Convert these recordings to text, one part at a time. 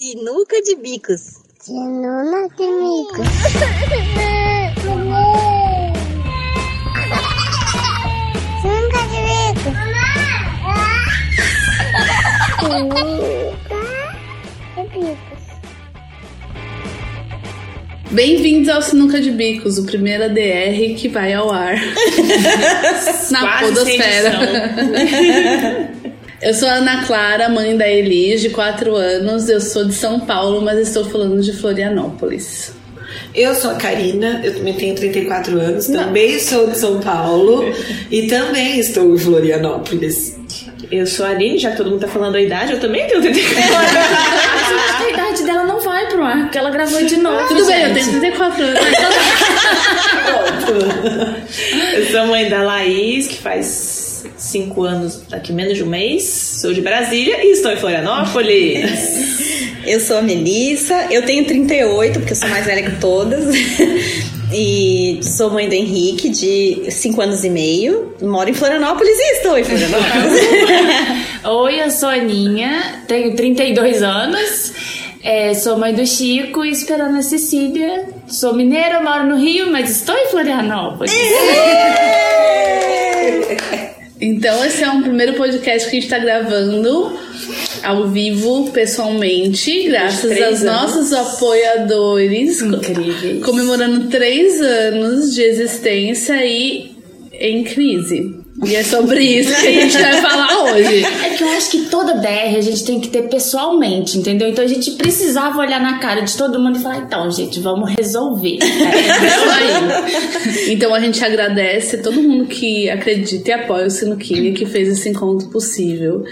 Sinuca de bicos. Sinuca de bicos. Sinuca de bicos. Sinuca de bicos. Bem-vindos ao Sinuca de Bicos, o primeiro ADR que vai ao ar na Quase podosfera. Eu sou a Ana Clara, mãe da Elis, de 4 anos. Eu sou de São Paulo, mas estou falando de Florianópolis. Eu sou a Karina, eu também tenho 34 anos, também sou de São Paulo e também estou em Florianópolis. Eu sou a Aline, já que todo mundo tá falando a idade, eu também tenho 34 Acho que a idade dela não vai pro ar, porque ela gravou de novo. Tudo bem, eu gente. tenho 34 anos. Eu sou mãe da Laís, que faz 5 anos, daqui menos de um mês. Sou de Brasília e estou em Florianópolis. Eu sou a Melissa, eu tenho 38, porque eu sou mais velha que todas. E sou mãe do Henrique, de 5 anos e meio. Moro em Florianópolis e estou em Florianópolis. Oi, eu sou a Aninha, tenho 32 anos. é, sou mãe do Chico e esperando a Cecília. Sou mineira, moro no Rio, mas estou em Florianópolis. Então, esse é um primeiro podcast que a gente tá gravando ao vivo, pessoalmente, graças aos anos. nossos apoiadores. Incríveis. Comemorando três anos de existência e em crise. E é sobre isso que a gente vai falar hoje. É que eu acho que toda DR a gente tem que ter pessoalmente, entendeu? Então a gente precisava olhar na cara de todo mundo e falar: então, gente, vamos resolver. É isso aí. Então a gente agradece a todo mundo que acredita e apoia o Sinuquinha que fez esse encontro possível.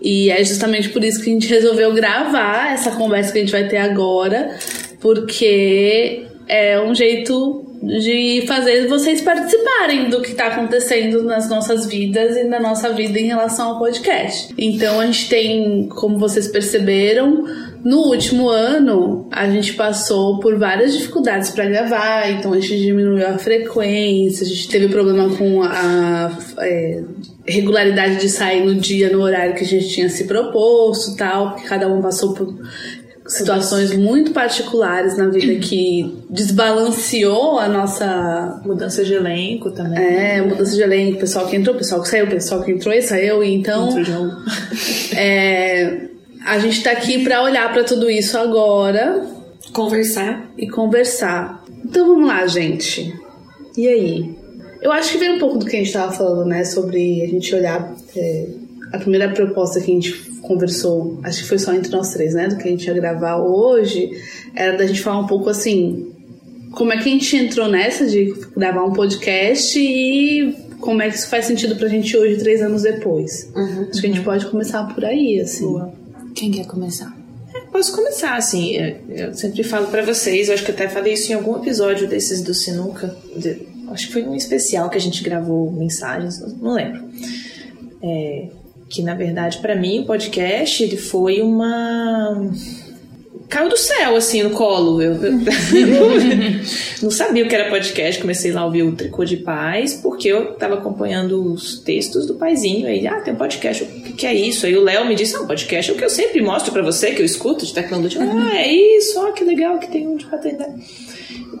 E é justamente por isso que a gente resolveu gravar essa conversa que a gente vai ter agora, porque é um jeito de fazer vocês participarem do que tá acontecendo nas nossas vidas e na nossa vida em relação ao podcast. Então a gente tem, como vocês perceberam, no último ano a gente passou por várias dificuldades para gravar, então a gente diminuiu a frequência, a gente teve problema com a é, regularidade de sair no dia, no horário que a gente tinha se proposto, tal, porque cada um passou por situações muito particulares na vida que desbalanceou a nossa Mudança de elenco também. é, mudança de elenco, pessoal que entrou, pessoal que saiu, pessoal que entrou e saiu, e então é, a gente tá aqui pra olhar pra tudo isso agora Conversar. e conversar. Então vamos lá, gente. E aí? Eu acho que vem um pouco do que a gente tava falando, né? Sobre a gente olhar. é, a primeira proposta que a gente conversou, acho que foi só entre nós três, né? Do que a gente ia gravar hoje, era da gente falar um pouco assim. Como é que a gente entrou nessa de gravar um podcast e como é que isso faz sentido pra gente hoje, três anos depois? Acho que a gente pode começar por aí, assim. Quem quer começar? Posso começar, assim, eu- eu sempre falo pra vocês, eu acho que até falei isso em algum episódio desses do Sinuca, de- acho que foi um especial que a gente gravou mensagens, não lembro. É, que na verdade, pra mim, o podcast ele foi uma. Caiu do céu, assim, no colo. Eu, eu não sabia o que era podcast. Comecei lá a ouvir o Tricô de Paz, porque eu tava acompanhando os textos do paizinho. Aí, ah, tem um podcast, o que, é isso? Aí o Léo me disse: ah, um podcast é o que eu sempre mostro pra você, que eu escuto de tecnologia. Ah, é isso, ó, que legal que tem um de paternidade.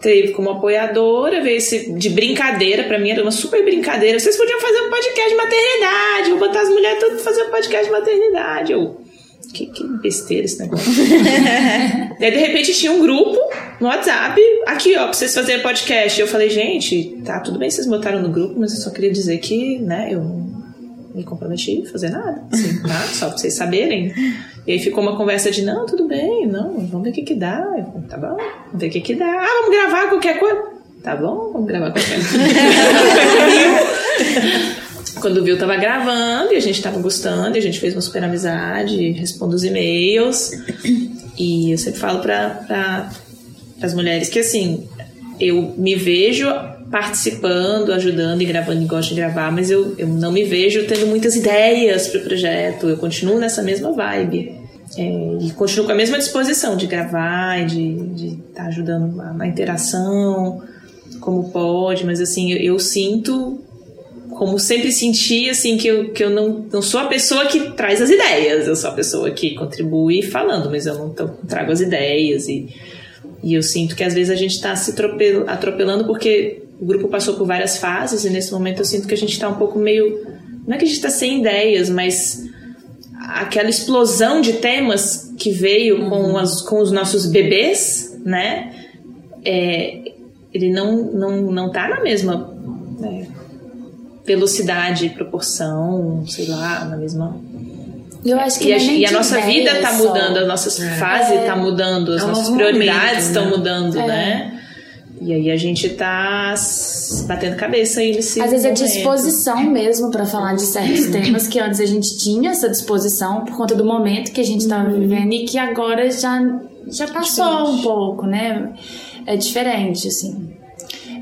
Teve como apoiadora, veio esse de brincadeira, pra mim era uma super brincadeira. Vocês podiam fazer um podcast de maternidade, vou botar as mulheres todas fazer um podcast de maternidade. Eu, que, que besteira esse negócio. Daí, de repente, tinha um grupo no WhatsApp, aqui, ó, pra vocês fazerem podcast. E eu falei, gente, tá, tudo bem, vocês botaram no grupo, mas eu só queria dizer que, né, eu me comprometi a fazer nada, assim, tá? Só pra vocês saberem. E aí ficou uma conversa de, não, tudo bem, não, vamos ver o que que dá. Eu falei, tá bom, vamos ver o que que dá. Ah, vamos gravar qualquer coisa. Tá bom, vamos gravar qualquer coisa. Quando viu, tava gravando e a gente tava gostando, e a gente fez uma super amizade, respondo os e-mails. E eu sempre falo pra, pra, as mulheres que assim, eu me vejo participando, ajudando e gravando e gosto de gravar, mas eu, eu não me vejo tendo muitas ideias pro projeto. Eu continuo nessa mesma vibe. É, e continuo com a mesma disposição de gravar de estar tá ajudando na, interação, como pode, mas assim, eu, eu sinto como sempre senti, assim, que eu, que eu não, não sou a pessoa que traz as ideias, eu sou a pessoa que contribui falando, mas eu não trago as ideias e, e eu sinto que às vezes a gente está se atropel- atropelando porque o grupo passou por várias fases e nesse momento eu sinto que a gente está um pouco meio. Não é que a gente está sem ideias, mas aquela explosão de temas que veio com, as, com os nossos bebês, né? É, ele não, não, não tá na mesma né, velocidade, proporção, sei lá, na mesma. Eu acho que E a, é e a nossa vida tá só. mudando, a nossa fase tá mudando, as É nossas prioridades estão né? mudando, É. né? E aí a gente tá batendo cabeça aí nesse Às vezes é momento. disposição mesmo pra falar de certos temas que antes a gente tinha essa disposição por conta do momento que a gente estava vivendo e que agora já, já passou um pouco, né? É diferente, assim.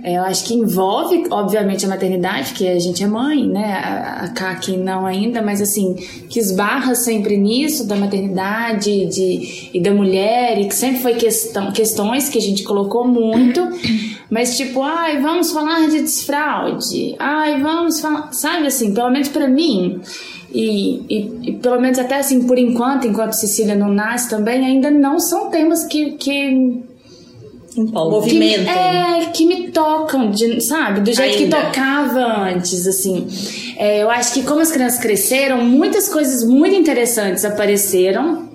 É, eu acho que envolve, obviamente, a maternidade, porque a gente é mãe, né? A, a Kaki não ainda, mas assim, que esbarra sempre nisso da maternidade de, e da mulher, e que sempre foi questão, questões que a gente colocou muito, mas tipo, ai, vamos falar de desfraude, ai, vamos falar, sabe assim, pelo menos pra mim. E, e, e pelo menos até assim, por enquanto, enquanto Cecília não nasce também, ainda não são temas que, que Empolga. que, Movimento. é, que me tocam, de- sabe? Do jeito Ainda. que tocava antes, assim. É, eu acho que como as crianças cresceram, muitas coisas muito interessantes apareceram.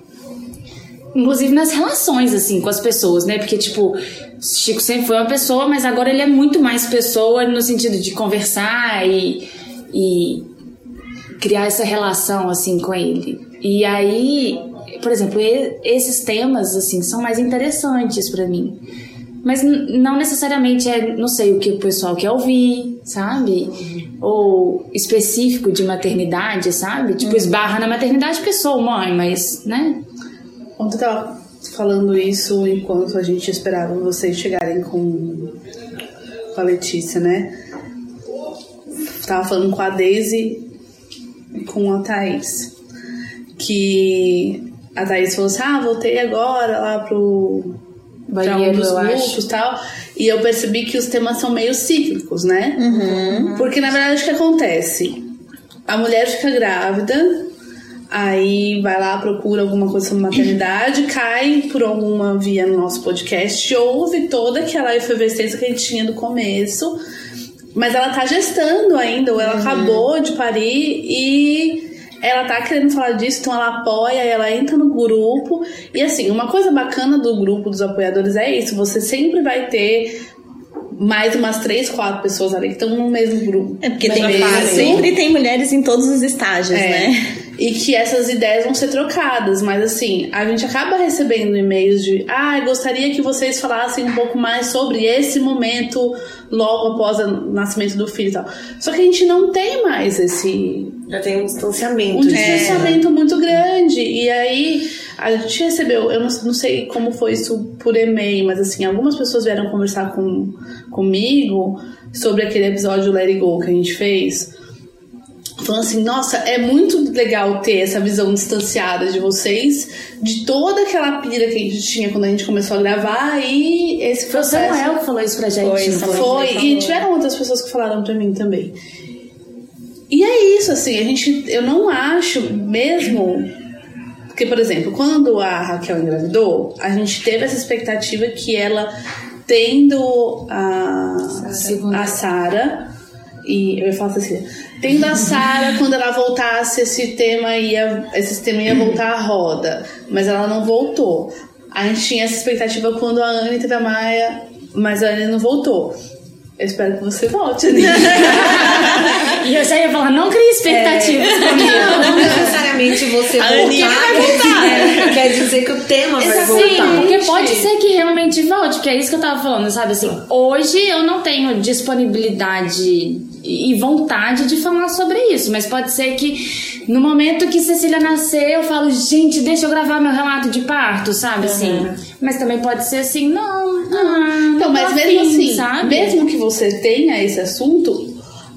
Inclusive nas relações, assim, com as pessoas, né? Porque, tipo, Chico sempre foi uma pessoa, mas agora ele é muito mais pessoa no sentido de conversar e, e criar essa relação, assim, com ele. E aí, por exemplo, esses temas, assim, são mais interessantes pra mim. Mas não necessariamente é, não sei, o que o pessoal quer ouvir, sabe? Ou específico de maternidade, sabe? Tipo, esbarra na maternidade porque sou mãe, mas, né? Ontem eu tava falando isso enquanto a gente esperava vocês chegarem com, com a Letícia, né? Tava falando com a Daisy e com a Thaís. Que a Thaís falou assim: ah, voltei agora lá pro. Pra um Banheiro, dos eu grupos e tal. E eu percebi que os temas são meio cíclicos, né? Porque na verdade o que acontece? A mulher fica grávida, aí vai lá, procura alguma coisa sobre maternidade, cai por alguma via no nosso podcast, ouve toda aquela efervescência que a gente tinha do começo, mas ela tá gestando ainda, ou ela acabou de parir e ela tá querendo falar disso, então ela apoia, ela entra no grupo. E assim, uma coisa bacana do grupo dos apoiadores é isso: você sempre vai ter mais umas três, quatro pessoas ali que estão no mesmo grupo. É porque tem, sempre tem mulheres em todos os estágios, É. né? E que essas ideias vão ser trocadas, mas assim, a gente acaba recebendo e-mails de ah, gostaria que vocês falassem um pouco mais sobre esse momento logo após o nascimento do filho e tal. Só que a gente não tem mais esse Já tem um distanciamento um né? distanciamento muito grande. E aí a gente recebeu, eu não, não sei como foi isso por e-mail, mas assim, algumas pessoas vieram conversar com, comigo sobre aquele episódio Let It Go que a gente fez. Falando assim, nossa, é muito legal ter essa visão distanciada de vocês, de toda aquela pira que a gente tinha quando a gente começou a gravar e esse Foi o processo. Samuel que falou isso pra gente. Foi. Foi, Ele e tiveram outras pessoas que falaram pra mim também. E é isso, assim, a gente, eu não acho mesmo. Porque, por exemplo, quando a Raquel engravidou, a gente teve essa expectativa que ela, tendo a, a Sara, e eu ia falar Cecília, tendo a Sara, quando ela voltasse, esse tema ia, esse tema ia voltar à roda, mas ela não voltou. A gente tinha essa expectativa quando a Anne teve a Maia, mas a Anne não voltou. Eu espero que você volte, Anne. E eu já ia falar, não crie expectativas comigo. Não necessariamente você A voltar, Aninha vai quer dizer- quer dizer que o tema vai voltar. porque pode ser que realmente volte, que é isso que eu tava falando, sabe? Assim, hoje eu não tenho disponibilidade e vontade de falar sobre isso, mas pode ser que no momento que Cecília nascer, eu falo, gente, deixa eu gravar meu relato de parto, sabe? Assim. Mas também pode ser assim, não, ah, Então, mas mesmo afim, assim, sabe? mesmo que você tenha esse assunto,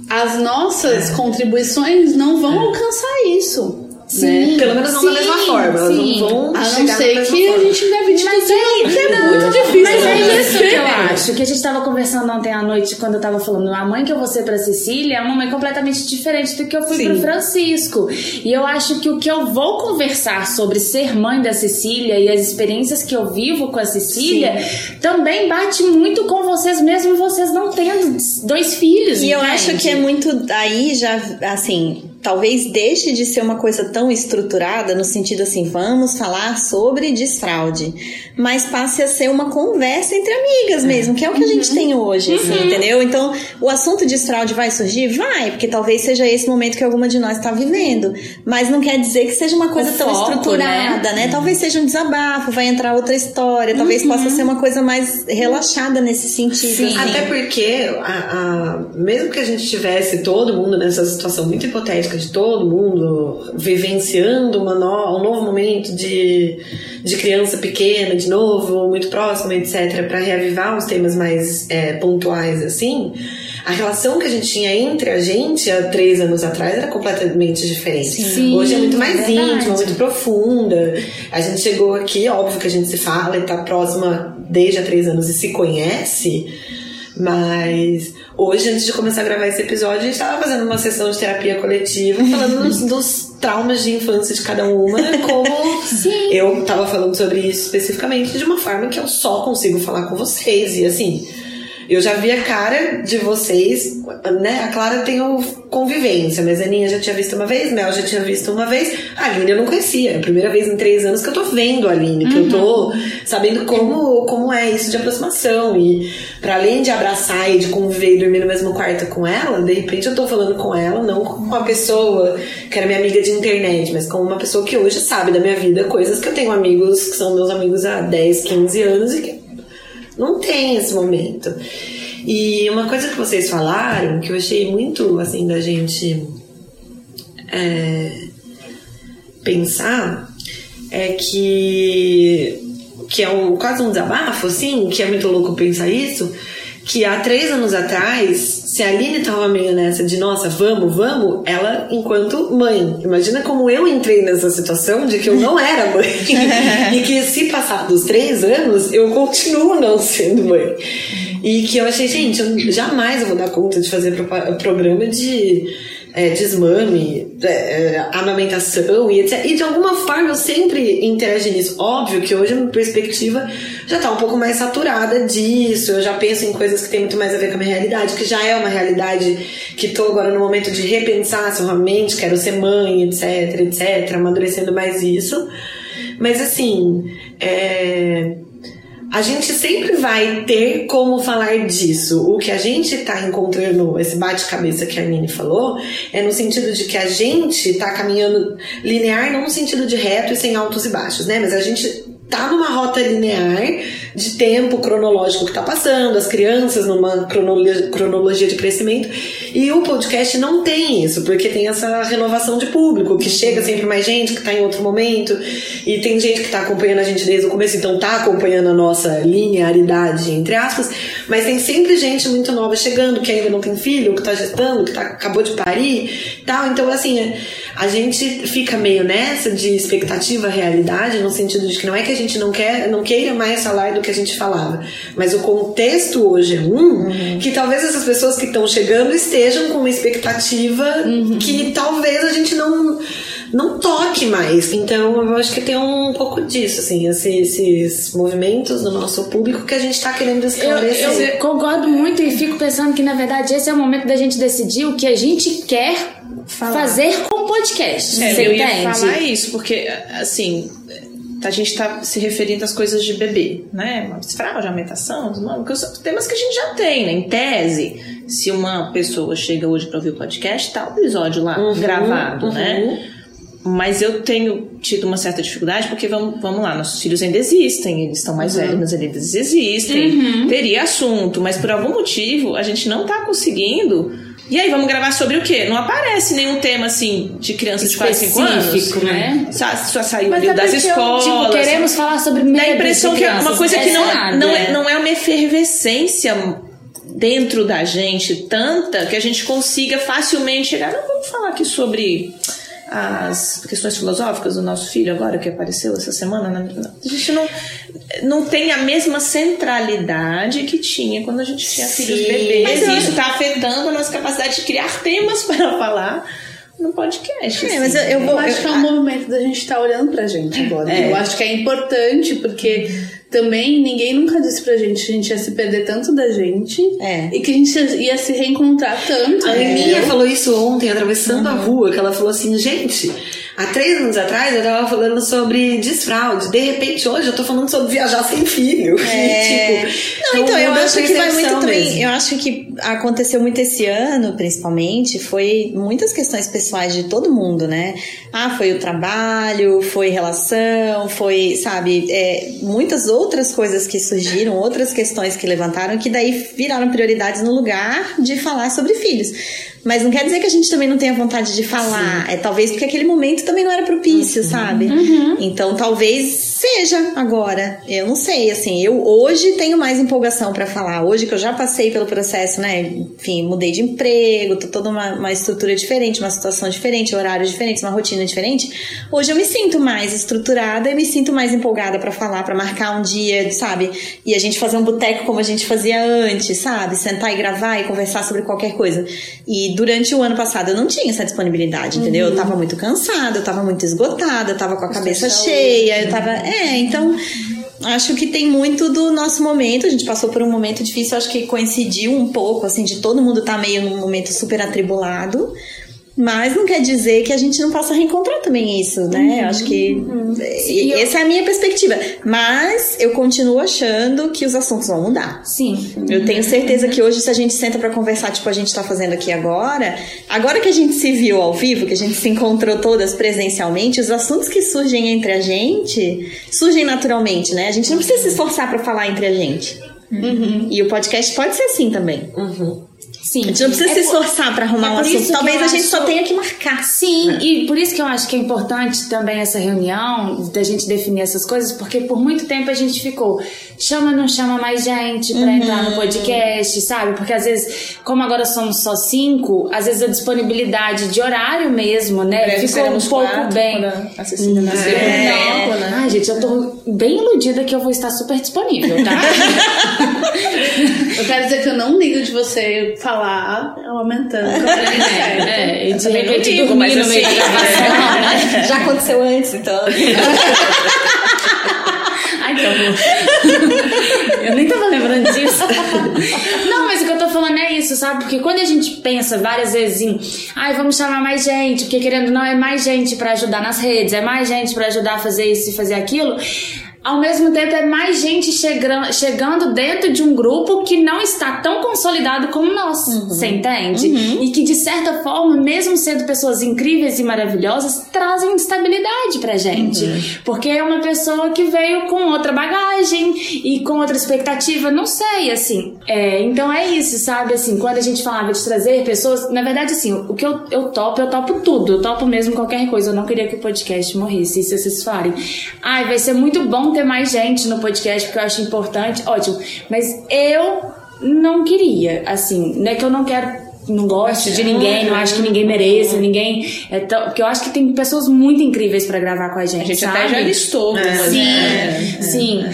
as nossas contribuições não vão alcançar isso. Sim. Né? Pelo menos não da Sim, mesma forma. Elas sim. não vão A não da ser que a forma. gente grave de Mas tudo, é- que é não, muito difícil. Mas é isso que eu acontecer. acho. que a gente tava conversando ontem à noite, quando eu tava falando, a mãe que eu vou ser pra Cecília é uma mãe completamente diferente do que eu fui Sim. pro Francisco. E eu acho que o que eu vou conversar sobre ser mãe da Cecília e as experiências que eu vivo com a Cecília também bate muito com vocês, mesmo vocês não tendo dois filhos. E eu entende? acho que é muito. Aí já, assim, talvez deixe de ser uma coisa tão estruturada, no sentido assim, vamos falar sobre desfraude. Mas passe a ser uma conversa entre amigas mesmo, que é o que a gente tem hoje, assim, entendeu? Então, o assunto desfraude vai surgir? Vai, porque talvez seja esse momento que alguma de nós está vivendo. Mas não quer dizer que seja uma coisa O tão foco, estruturada, né? Talvez seja um desabafo, vai entrar outra história, talvez possa ser uma coisa mais relaxada nesse sentido. assim. Até porque, a- a- mesmo que a gente tivesse todo mundo nessa situação muito hipotética de todo mundo vivenciando uma no- um novo momento de, de criança pequena, de novo, muito próxima, etc., para reavivar os temas mais é, pontuais assim, a relação que a gente tinha entre a gente há três anos atrás era completamente diferente. Sim, Hoje é muito mais verdade. íntima, muito profunda. A gente chegou aqui, óbvio que a gente se fala e tá próxima desde há três anos e se conhece, mas hoje, antes de começar a gravar esse episódio, a gente tava fazendo uma sessão de terapia coletiva, falando dos, dos traumas de infância de cada uma, como eu tava falando sobre isso especificamente de uma forma que eu só consigo falar com vocês. E assim, eu já vi a cara de vocês, né? A Clara tem o convivência, mas a Aninha já tinha visto uma vez, Mel já tinha visto uma vez. A Aline eu não conhecia. É a primeira vez em três anos que eu tô vendo a Aline, que eu tô sabendo como, como é isso de aproximação. E para além de abraçar e de conviver e dormir no mesmo quarto com ela, de repente eu tô falando com ela, não como uma pessoa que era minha amiga de internet, mas como uma pessoa que hoje sabe da minha vida coisas que eu tenho amigos que são meus amigos há 10, 15 anos e que não tem esse momento. E uma coisa que vocês falaram, que eu achei muito assim da gente é, pensar, é que que é um, quase um desabafo, assim, que é muito louco pensar isso, que há três anos atrás, se a Aline tava meio nessa de nossa, vamos, vamos, ela enquanto mãe. Imagina como eu entrei nessa situação de que eu não era mãe. e que se passar dos três anos, eu continuo não sendo mãe. E que eu achei, gente, eu jamais vou dar conta de fazer pro- programa de é, desmame, é, é, amamentação e etc. E de alguma forma eu sempre interagi nisso. Óbvio que hoje a minha perspectiva já tá um pouco mais saturada disso. Eu já penso em coisas que tem muito mais a ver com a minha realidade, que já é uma realidade que tô agora no momento de repensar se eu realmente quero ser mãe, etc, etc, amadurecendo mais isso. Mas assim, é, a gente sempre vai ter como falar disso. O que a gente tá encontrando, esse bate-cabeça que a Nini falou, é no sentido de que a gente tá caminhando linear, não no sentido de reto e sem altos e baixos, né? Mas a gente tá numa rota linear de tempo cronológico que tá passando, as crianças numa cronolo- cronologia de crescimento. E o podcast não tem isso, porque tem essa renovação de público, que chega sempre mais gente, que tá em outro momento, e tem gente que tá acompanhando a gente desde o começo, então tá acompanhando a nossa linearidade, entre aspas, mas tem sempre gente muito nova chegando, que ainda não tem filho, que tá gestando, que tá, acabou de parir, tal. Então, assim, a gente fica meio nessa de expectativa realidade, no sentido de que não é que a gente não quer, não queira mais falar do que a gente falava, mas o contexto hoje é um que talvez essas pessoas que estão chegando estejam com uma expectativa que talvez a gente não não toque mais. Então, eu acho que tem um pouco disso, assim, esse- esses movimentos no nosso público que a gente tá querendo Eu, esclarecer. eu concordo muito e fico pensando que, na verdade, esse é o momento da gente decidir o que a gente quer fazer com o podcast. É, você eu ia entende? falar isso, porque, assim, a gente tá se referindo às coisas de bebê, né? Fraude, amamentação, temas que a gente já tem, né? Em tese, se uma pessoa chega hoje pra ouvir o podcast, tá o episódio lá Uhum, gravado, né? Mas eu tenho tido uma certa dificuldade, porque vamos, vamos lá, nossos filhos ainda existem, eles estão mais velhos, mas eles existem. Teria assunto, mas por algum motivo a gente não tá conseguindo. E aí, vamos gravar sobre o quê? Não aparece nenhum tema assim de criança de 4, 5 anos. Específico, né? Só, só saiu Mas é das eu, escolas. Tipo, queremos falar sobre medo Dá a impressão que é uma crianças. coisa que não, Exato, não, é, não é uma efervescência dentro da gente tanta que a gente consiga facilmente chegar. Não vamos falar aqui sobre as questões filosóficas do nosso filho agora que apareceu essa semana. né? A gente não, não tem a mesma centralidade que tinha quando a gente tinha filhos bebês. Mas eu e isso está afetando a nossa capacidade de criar temas para falar no podcast. É, assim. mas eu, eu vou. Eu acho que é um eu- movimento da gente estar olhando pra gente agora. É. Eu acho que é importante, porque também ninguém nunca disse pra gente que a gente ia se perder tanto da gente É. e que a gente ia se reencontrar tanto. A né? Liminha falou isso ontem, atravessando a rua, que ela falou assim, gente, há três anos atrás eu tava falando sobre desfraude, de repente hoje eu tô falando sobre viajar sem filho. É. tipo, Não, então, eu acho que vai muito também. Eu acho que aconteceu muito esse ano, principalmente, foi muitas questões pessoais de todo mundo, né? Ah, foi o trabalho, foi relação, foi, sabe, é, muitas outras coisas que surgiram, outras questões que levantaram, que daí viraram prioridades no lugar de falar sobre filhos. Mas não quer dizer que a gente também não tenha vontade de falar. É talvez porque aquele momento também não era propício, sabe? Então talvez seja agora. Eu não sei, assim, eu hoje tenho mais empolgação pra falar. Hoje que eu já passei pelo processo, né? Enfim, mudei de emprego, tô toda uma, uma estrutura diferente, uma situação diferente, horários diferentes, uma rotina diferente. Hoje eu me sinto mais estruturada e me sinto mais empolgada pra falar, pra marcar um dia, sabe? E a gente fazer um boteco como a gente fazia antes, sabe? Sentar e gravar e conversar sobre qualquer coisa. E durante o ano passado eu não tinha essa disponibilidade, entendeu? Eu tava muito cansada, eu tava muito esgotada, eu tava com a cabeça cheia, eu tava. É, então. Acho que tem muito do nosso momento. A gente passou por um momento difícil, acho que coincidiu um pouco, assim, de todo mundo estar meio num momento super atribulado. Mas não quer dizer que a gente não possa reencontrar também isso, né? Eu acho que e- essa é a minha perspectiva. Mas eu continuo achando que os assuntos vão mudar. Sim. Eu tenho certeza que hoje, se a gente senta pra conversar, tipo a gente tá fazendo aqui agora, agora que a gente se viu ao vivo, que a gente se encontrou todas presencialmente, os assuntos que surgem entre a gente surgem naturalmente, né? A gente não precisa se esforçar pra falar entre a gente. E o podcast pode ser assim também. Sim. A gente não precisa É se por- esforçar pra arrumar é um por assunto. Talvez a gente só acho- tenha que marcar. Sim, e por isso que eu acho que é importante também essa reunião, da gente definir essas coisas, porque por muito tempo a gente ficou, chama ou não chama mais gente pra entrar no podcast, sabe? Porque às vezes, como agora somos só cinco, às vezes a disponibilidade de horário mesmo, né? Ficou um pouco quatro, bem. quando a Cecília É. tempo, né? Ai, gente, eu tô bem iludida que eu vou estar super disponível, tá? Eu quero dizer que eu não ligo de você falar aumentando. é, e de repente dormir mas no meio da assim, gravação, né? Já aconteceu antes, então. Ai, que horror. Eu nem tava lembrando disso. Não, mas o que eu tô falando é isso, sabe? Porque quando a gente pensa várias vezes em, ai, vamos chamar mais gente, porque querendo ou não, é mais gente pra ajudar nas redes, é mais gente pra ajudar a fazer isso e fazer aquilo. Ao mesmo tempo, é mais gente chegra- chegando dentro de um grupo que não está tão consolidado como nós. Você entende? E que, de certa forma, mesmo sendo pessoas incríveis e maravilhosas, trazem estabilidade pra gente. Porque é uma pessoa que veio com outra bagagem e com outra expectativa, não sei, assim. É, então é isso, sabe? Assim, quando a gente falava de trazer pessoas, na verdade, assim, o que eu, eu topo, eu topo tudo. Eu topo mesmo qualquer coisa. Eu não queria que o podcast morresse. E se vocês falarem, ai, vai ser muito bom ter mais gente no podcast, porque eu acho importante, ótimo. Mas eu não queria, assim, não é que eu não quero não gosto de ninguém, não acho que ninguém mereça, ninguém. É tão- porque eu acho que tem pessoas muito incríveis pra gravar com a gente. A gente sabe? até já listou. algumas, Sim, né? sim.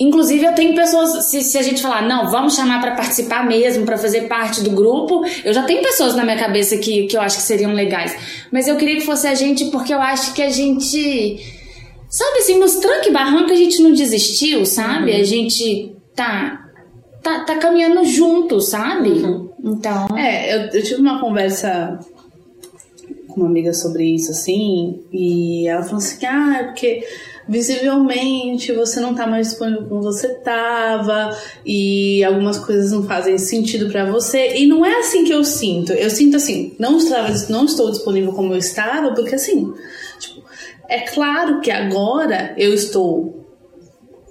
Inclusive, eu tenho pessoas. Se, se a gente falar, não, vamos chamar pra participar mesmo, pra fazer parte do grupo, eu já tenho pessoas na minha cabeça que, que eu acho que seriam legais. Mas eu queria que fosse a gente, porque eu acho que a gente. Sabe assim, nos tranque barranco a gente não desistiu, sabe? A gente tá. Tá, tá caminhando junto, sabe? Então. É, eu, eu tive uma conversa com uma amiga sobre isso, assim, e ela falou assim que, ah, é porque visivelmente você não tá mais disponível como você tava, e algumas coisas não fazem sentido pra você, e não é assim que eu sinto. Eu sinto assim, não, estava, não estou disponível como eu estava, porque assim, é claro que agora eu estou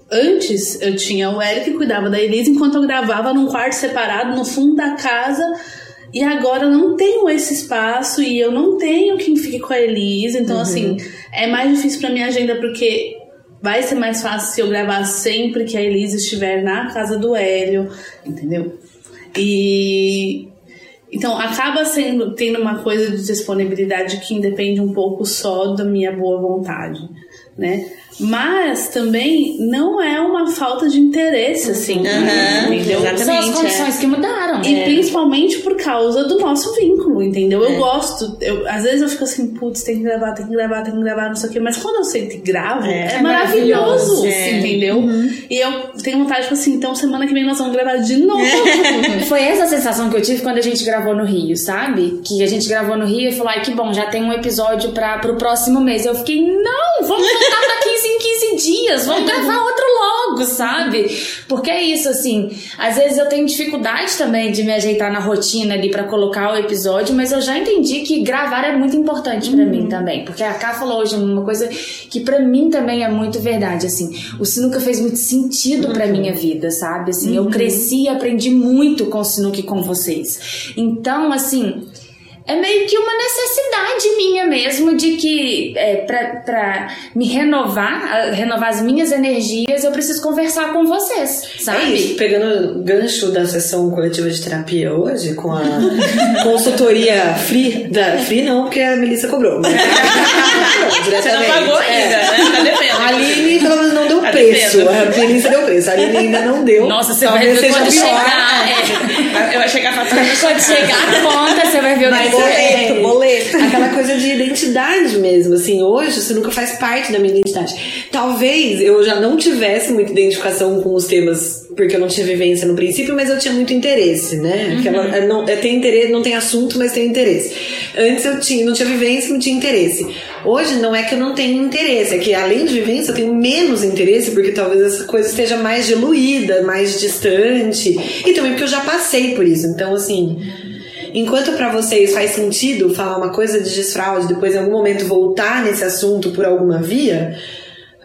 Antes eu tinha o Eric que cuidava da Elise enquanto eu gravava num quarto separado no fundo da casa. E agora eu não tenho esse espaço e eu não tenho quem fique com a Elise. Então, assim, é mais difícil pra minha agenda porque vai ser mais fácil se eu gravar sempre que a Elise estiver na casa do Hélio, entendeu? E Então acaba sendo tendo uma coisa de disponibilidade que independe um pouco só da minha boa vontade, né? Mas também não é uma falta de interesse, assim, Aham, entendeu? exatamente. São as é. condições que mudaram. E É. principalmente por causa do nosso vínculo, entendeu? É. Eu gosto, eu, às vezes eu fico assim, putz, tem que gravar, tem que gravar, tem que gravar, não sei o quê. Mas quando eu sento e gravo, é, É maravilhoso, maravilhoso, é. entendeu? E eu tenho vontade, tipo assim, então semana que vem nós vamos gravar de novo. Foi essa sensação que eu tive quando a gente gravou no Rio, sabe? Que a gente gravou no Rio e falou, ai que bom, já tem um episódio pra, pro próximo mês. Eu fiquei, não, vamos voltar pra 15 em 15 dias, vamos gravar outro logo, sabe? Porque é isso, assim, às vezes eu tenho dificuldade também de me ajeitar na rotina ali pra colocar o episódio, mas eu já entendi que gravar é muito importante pra mim também. Porque a Ká falou hoje uma coisa que pra mim também é muito verdade, assim. O Sinuca fez muito sentido pra minha vida, sabe? Assim, eu cresci e aprendi muito com o Sinuca e com vocês. Então, assim, é meio que uma necessidade minha mesmo de que é, pra, pra me renovar, renovar as minhas energias, eu preciso conversar com vocês, É isso, sabe? pegando o gancho da sessão coletiva de terapia hoje, com a consultoria free, da, free não, porque a Melissa cobrou, mas Você não pagou ainda, É. né? Tá devendo. A Aline pelo menos não deu Tá preço, a Melissa deu preço, a Aline ainda não deu. Nossa, você vai Talvez ver seja quando chegar. é. Eu vai chegar faturando Quando chegar a conta, você vai ver o que foi. é, Boleto, boleto. Aquela coisa de identidade mesmo, assim, hoje você nunca faz parte da minha identidade. Talvez eu já não tivesse muita identificação com os temas, porque eu não tinha vivência no princípio, mas eu tinha muito interesse, né? Aquela, é, não, é, tem interesse, não tem assunto, mas tem interesse. Antes eu tinha, não tinha vivência, não tinha interesse. Hoje não é que eu não tenho interesse, é que além de vivência eu tenho menos interesse, porque talvez essa coisa esteja mais diluída, mais distante, e também porque eu já passei por isso. Então, assim. Enquanto pra vocês faz sentido falar uma coisa de desfraude, depois em algum momento voltar nesse assunto por alguma via,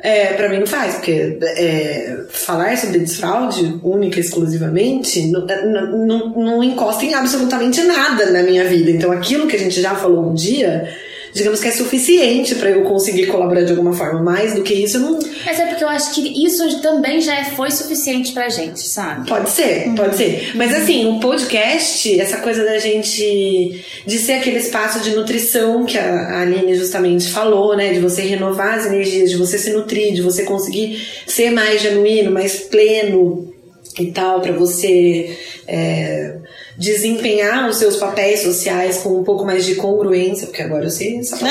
é, para mim não faz, porque é, falar sobre desfraude única e exclusivamente não, não, não, não encosta em absolutamente nada na minha vida. Então aquilo que a gente já falou um dia, digamos que é suficiente pra eu conseguir colaborar de alguma forma. Mais do que isso, eu não. Mas é porque eu acho que isso também já foi suficiente pra gente, sabe? Pode ser, pode ser. Mas assim, o podcast, essa coisa da gente. de ser aquele espaço de nutrição que a a Aline justamente falou, né? De você renovar as energias, de você se nutrir, de você conseguir ser mais genuíno, mais pleno e tal, pra você. é, desempenhar os seus papéis sociais com um pouco mais de congruência, porque agora eu sei essa.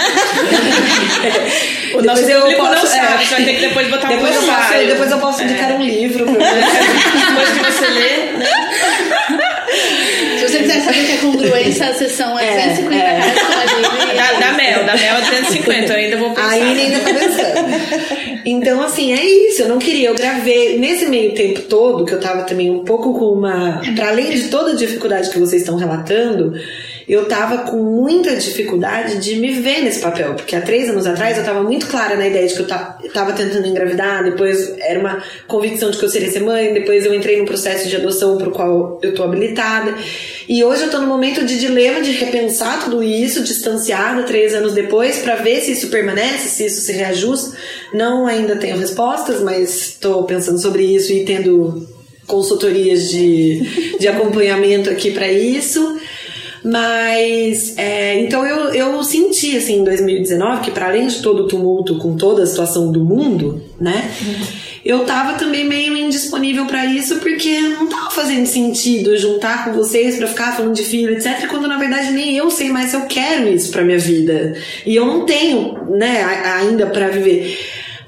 O nosso Depois eu público não posso- sabe, é. a gente vai ter que depois botar um Depois eu posso, glossário. depois eu posso indicar um livro pra Depois que você lê, né? Se você quiser saber o que é congruência, a sessão é, 150 reais com a gente. Da, da Mel, da Mel é 250, eu ainda vou pensar. Aí ainda tá pensando. Então, assim, é isso. Eu não queria. Eu gravei nesse meio tempo todo, que eu tava também um pouco com uma. Pra além de toda a dificuldade que vocês estão relatando, eu tava com muita dificuldade de me ver nesse papel. Porque há três anos atrás eu tava muito clara na ideia de que eu ta- tava tentando engravidar, depois era uma convicção de que eu seria ser mãe, depois eu entrei num processo de adoção pro qual eu tô habilitada. E hoje eu tô no momento de dilema de repensar tudo isso, distanciada, três anos depois, pra ver se isso permanece, se isso se reajusta. Não ainda tenho respostas, mas tô pensando sobre isso e tendo consultorias de, de acompanhamento aqui pra isso. Mas, é, então eu, eu senti, assim, em 2019, que para além de todo o tumulto com toda a situação do mundo, né? Eu tava também meio indisponível pra isso, porque não tava fazendo sentido juntar com vocês pra ficar falando de filho, etc. Quando na verdade nem eu sei mais se eu quero isso pra minha vida. E eu não tenho, né, ainda pra viver.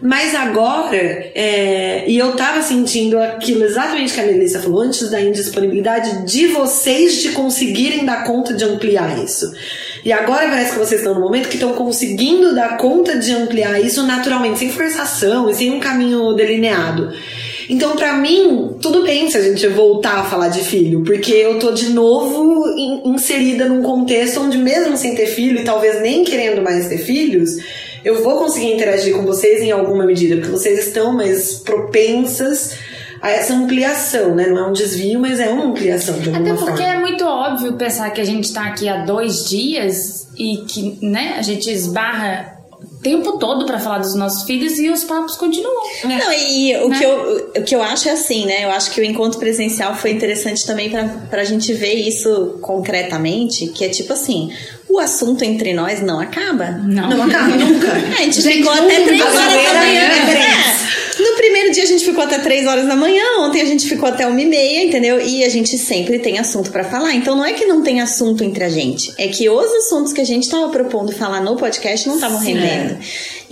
Mas agora, é, e eu tava sentindo aquilo exatamente que a Melissa falou antes da indisponibilidade de vocês de conseguirem dar conta de ampliar isso. E agora parece que vocês estão no momento que estão conseguindo dar conta de ampliar isso naturalmente, sem forçação e sem um caminho delineado. Então, pra mim, tudo bem se a gente voltar a falar de filho, porque eu tô de novo in- inserida num contexto onde, mesmo sem ter filho e talvez nem querendo mais ter filhos, eu vou conseguir interagir com vocês em alguma medida, porque vocês estão mais propensas a essa ampliação, né? Não é um desvio, mas é uma ampliação de alguma Até porque forma. é muito óbvio pensar que a gente tá aqui há dois dias e que, né, a gente esbarra tempo todo pra falar dos nossos filhos e os papos continuam. Não, e o, Né? que eu, o que eu acho é assim, né? Eu acho que o encontro presencial foi interessante também pra, pra gente ver isso concretamente, que é tipo assim, o assunto entre nós não acaba. Não. Não acaba nunca. A gente, Gente, ficou até tem três a horas da manhã. é É. No primeiro dia a gente ficou até três horas da manhã, ontem a gente ficou até uma e meia, entendeu? E a gente sempre tem assunto pra falar. Então não é que não tem assunto entre a gente, é que os assuntos que a gente tava propondo falar no podcast não estavam rendendo.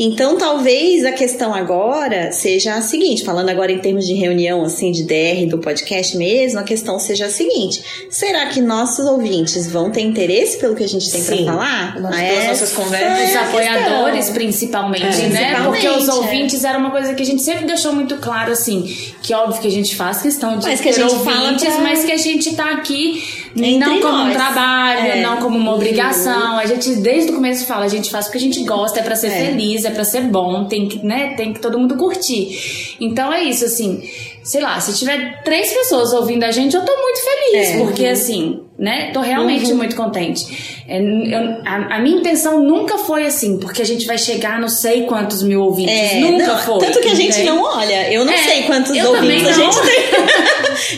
Então talvez a questão agora seja a seguinte, falando agora em termos de reunião assim de DR do podcast mesmo, a questão seja a seguinte: será que nossos ouvintes vão ter interesse pelo que a gente tem pra falar? Nós- Ah, pelas nossas conversas. é Os apoiadores, questão. principalmente, É. né? Porque os Principalmente, é. ouvintes era uma coisa que a gente sempre deixou muito claro, assim, que óbvio que a gente faz questão de Mas que a gente ouvintes, pra- mas que a gente tá aqui Entre não como um nós. trabalho, É. não como uma obrigação. A gente, desde o começo, fala, a gente faz porque a gente gosta, é pra ser É. feliz, é pra ser bom, tem que, né, tem que todo mundo curtir. Então é isso, assim, sei lá, se tiver três pessoas ouvindo a gente, eu tô muito feliz, É. porque assim, né, tô realmente muito contente. É, eu- a, a minha intenção nunca foi assim, porque a gente vai chegar não sei quantos mil ouvintes. É, nunca não, foi. Tanto que a gente não olha. Eu não É, sei quantos ouvintes a gente tem.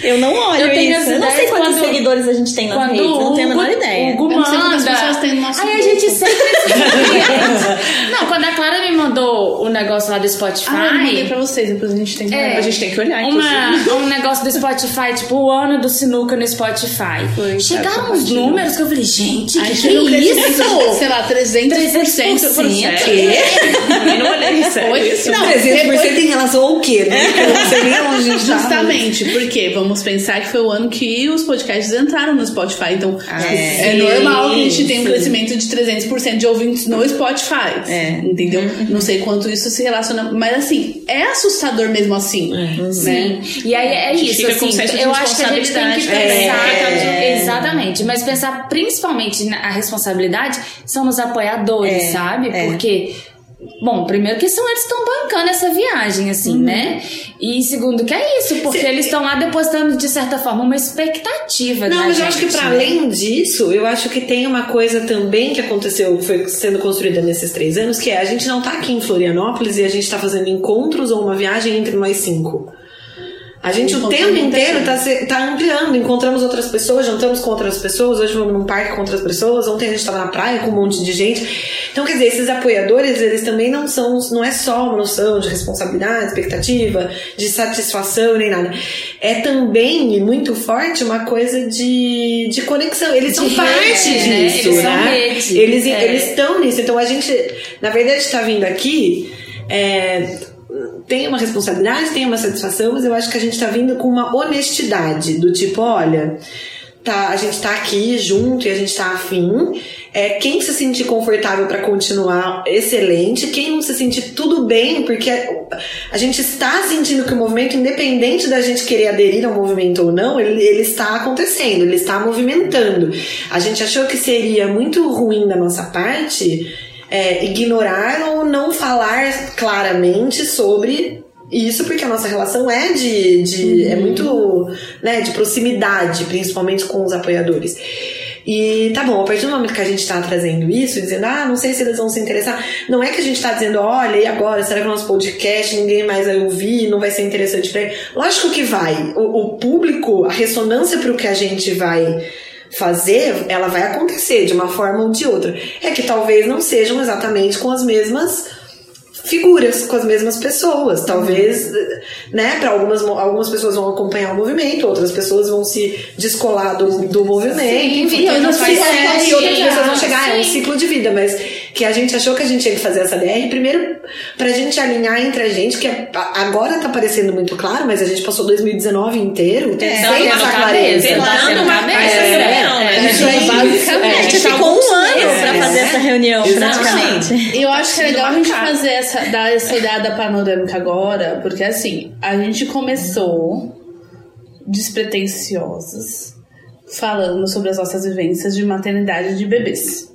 Eu não olho Eu tenho isso. Eu não sei quantos quando- seguidores a gente tem redes. o Não tenho a menor ideia. O Hugo Eu não sei quantas manda. pessoas tem no nosso Aí a gente sempre. não, quando a Clara me mandou o negócio lá do Spotify. Ah, eu mandei pra vocês, depois a gente tem que É. A gente tem que olhar, Uma, um negócio do Spotify, tipo o ano do sinuca no Spotify. Foi, Chegaram tá, uns números que eu falei, gente, que, que crescimento isso? sei lá, 300%. 300%. Eu não olhei isso. Não, 300% em relação ao quê, né? Que eu não sei nem onde a gente tá. Justamente, porque vamos pensar que foi o ano que os podcasts entraram no Spotify. Então, é, sim, normal que a gente tenha um crescimento de 300% de ouvintes no Spotify. É. Entendeu? Não sei quanto isso se relaciona. Mas assim, é assustador mesmo assim. Né? Sim. E aí é isso, assim, eu acho que a gente tem que pensar. também, É. Exatamente. Mas pensar principalmente na a responsabilidade são nos apoiadores, É, sabe? é. Porque. Bom, primeiro que são eles estão bancando essa viagem, assim, Uhum. né? E segundo que é isso, porque eles estão lá depositando, de certa forma, uma expectativa Não, mas eu gente, acho que para né? além disso, eu acho que tem uma coisa também que aconteceu, foi sendo construída nesses três anos, que é a gente não tá aqui em Florianópolis e a gente tá fazendo encontros ou uma viagem entre nós cinco. A gente o tempo inteiro gente. tá, ampliando, encontramos outras pessoas, jantamos com outras pessoas, hoje vamos num parque com outras pessoas, ontem a gente tava na praia com um monte de gente. Então, quer dizer, esses apoiadores, eles também não são, não é só uma noção de responsabilidade, expectativa, de satisfação nem nada. É também muito forte uma coisa de, de conexão. Eles são De parte rede, né? disso, Eles são né? rede. Eles É. eles estão nisso. Então a gente, na verdade, está vindo aqui. é, tem uma responsabilidade, tem uma satisfação, mas eu acho que a gente tá vindo com uma honestidade do tipo, olha, tá, a gente tá aqui junto e a gente tá afim. É, quem se sentir confortável para continuar, excelente. Quem não se sentir tudo bem, porque a gente está sentindo que o movimento, independente da gente querer aderir ao movimento ou não, ele, ele está acontecendo, ele está movimentando. A gente achou que seria muito ruim da nossa parte é, ignorar ou não falar claramente sobre isso, porque a nossa relação é de, de é muito né, de proximidade, principalmente com os apoiadores. E tá bom, a partir do momento que a gente tá trazendo isso, dizendo, ah, não sei se eles vão se interessar, não é que a gente tá dizendo, olha, e agora? Será que o nosso podcast ninguém mais vai ouvir? Não vai ser interessante pra ele? Lógico que vai. O, o público, a ressonância pro que a gente vai fazer, ela vai acontecer de uma forma ou de outra. É que talvez não sejam exatamente com as mesmas figuras, com as mesmas pessoas. Talvez, né, para algumas, algumas pessoas vão acompanhar o movimento, outras pessoas vão se descolar do, do movimento, enfim, porque não outras sentido. e outras pessoas vão chegar, é um Sim. ciclo de vida, mas que a gente achou que a gente tinha que fazer essa DR, primeiro pra gente alinhar entre a gente, que é- agora tá parecendo muito claro, mas a gente passou 2019 inteiro É, sem essa cabeça, clareza. uma cabeça. É, reunião, né? é, Isso aí, basicamente. A gente ficou um ano É, pra fazer essa reunião, praticamente. Eu acho que é legal a gente fazer essa, dar essa olhada panorâmica agora, porque assim, a gente começou despretensiosas falando sobre as nossas vivências de maternidade de bebês.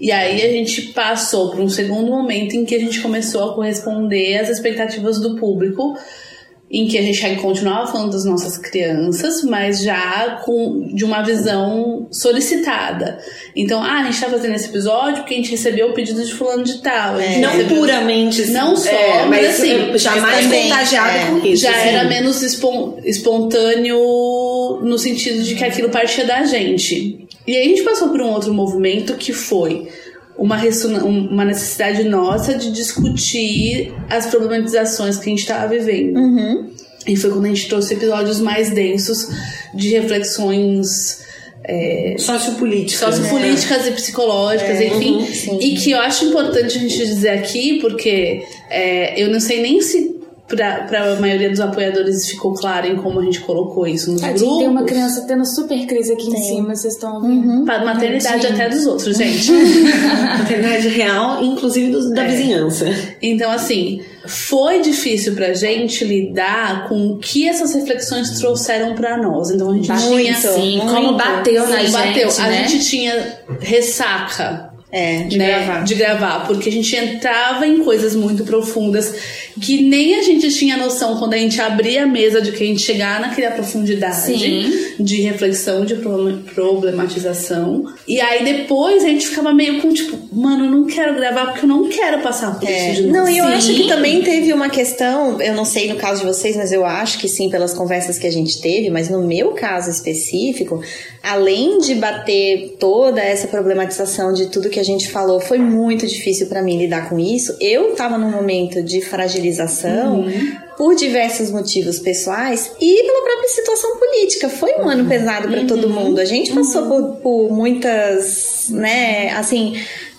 E aí a gente passou para um segundo momento em que a gente começou a corresponder às expectativas do público em que a gente continuava falando das nossas crianças, mas já com de uma visão solicitada. Então, ah, a gente tá fazendo esse episódio porque a gente recebeu o pedido de fulano de tal. gente Não recebeu- puramente assim, Não só, é, mas mas assim, jamais mas também, contagiado é, com isso. já assim. era menos espon- espontâneo no sentido de que aquilo partia da gente. E aí a gente passou por um outro movimento que foi uma, um- uma necessidade nossa de discutir as problematizações que a gente estava vivendo. E foi quando a gente trouxe episódios mais densos de reflexões é, Sociopolítica. sociopolíticas e psicológicas, enfim. e que eu acho importante a gente dizer aqui, porque é, eu não sei nem se pra, pra maioria dos apoiadores ficou claro em como a gente colocou isso nos Tadinho, grupos. tem uma criança tendo super crise aqui em cima, vocês estão ouvindo. Para maternidade até dos outros, gente. Maternidade real, inclusive dos- da vizinhança. Então, assim, foi difícil pra gente lidar com o que essas reflexões trouxeram pra nós. Então, a gente tinha. Sim, muito. como bateu na gente, bateu. A né? gente tinha ressaca. É. De, gravar. de gravar, porque a gente entrava em coisas muito profundas que nem a gente tinha noção quando a gente abria a mesa de que a gente chegar naquela profundidade Sim. de reflexão, de problem- problematização. E aí depois a gente ficava meio com tipo, mano, eu não quero gravar porque eu não quero passar por É. isso de novo. Não, e eu Sim. acho que também teve uma questão, eu não sei no caso de vocês, mas eu acho que sim, pelas conversas que a gente teve, mas no meu caso específico, além de bater toda essa problematização de tudo que a gente falou, foi muito difícil pra mim lidar com isso. Eu tava num momento de fragilização por diversos motivos pessoais e pela própria situação política. Foi um ano pesado pra todo mundo. A gente passou por, por muitas, né, assim,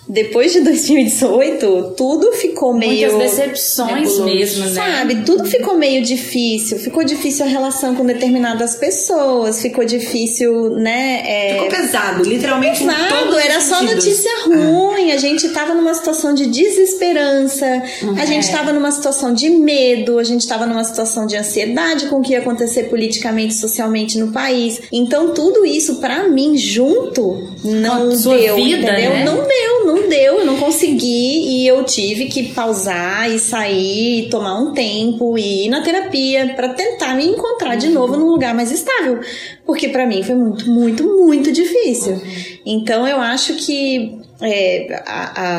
depois de 2018, tudo ficou meio Muitas decepções nebuloso. mesmo, né? Sabe, tudo ficou meio difícil. Ficou difícil a relação com determinadas pessoas, ficou difícil, né? é, Ficou pesado, literalmente. em Pesado, era só sentidos. notícia ruim. A gente tava numa situação de desesperança, a gente É. tava numa situação de medo, a gente tava numa situação de ansiedade com o que ia acontecer politicamente, socialmente no país. Então, tudo isso, pra mim, junto, não Com a sua deu, vida, entendeu? né? Não deu, não deu, eu não consegui e eu tive que pausar e sair, e tomar um tempo e ir na terapia pra tentar me encontrar de novo num lugar mais estável, porque pra mim foi muito, muito, muito difícil. Então eu acho que é,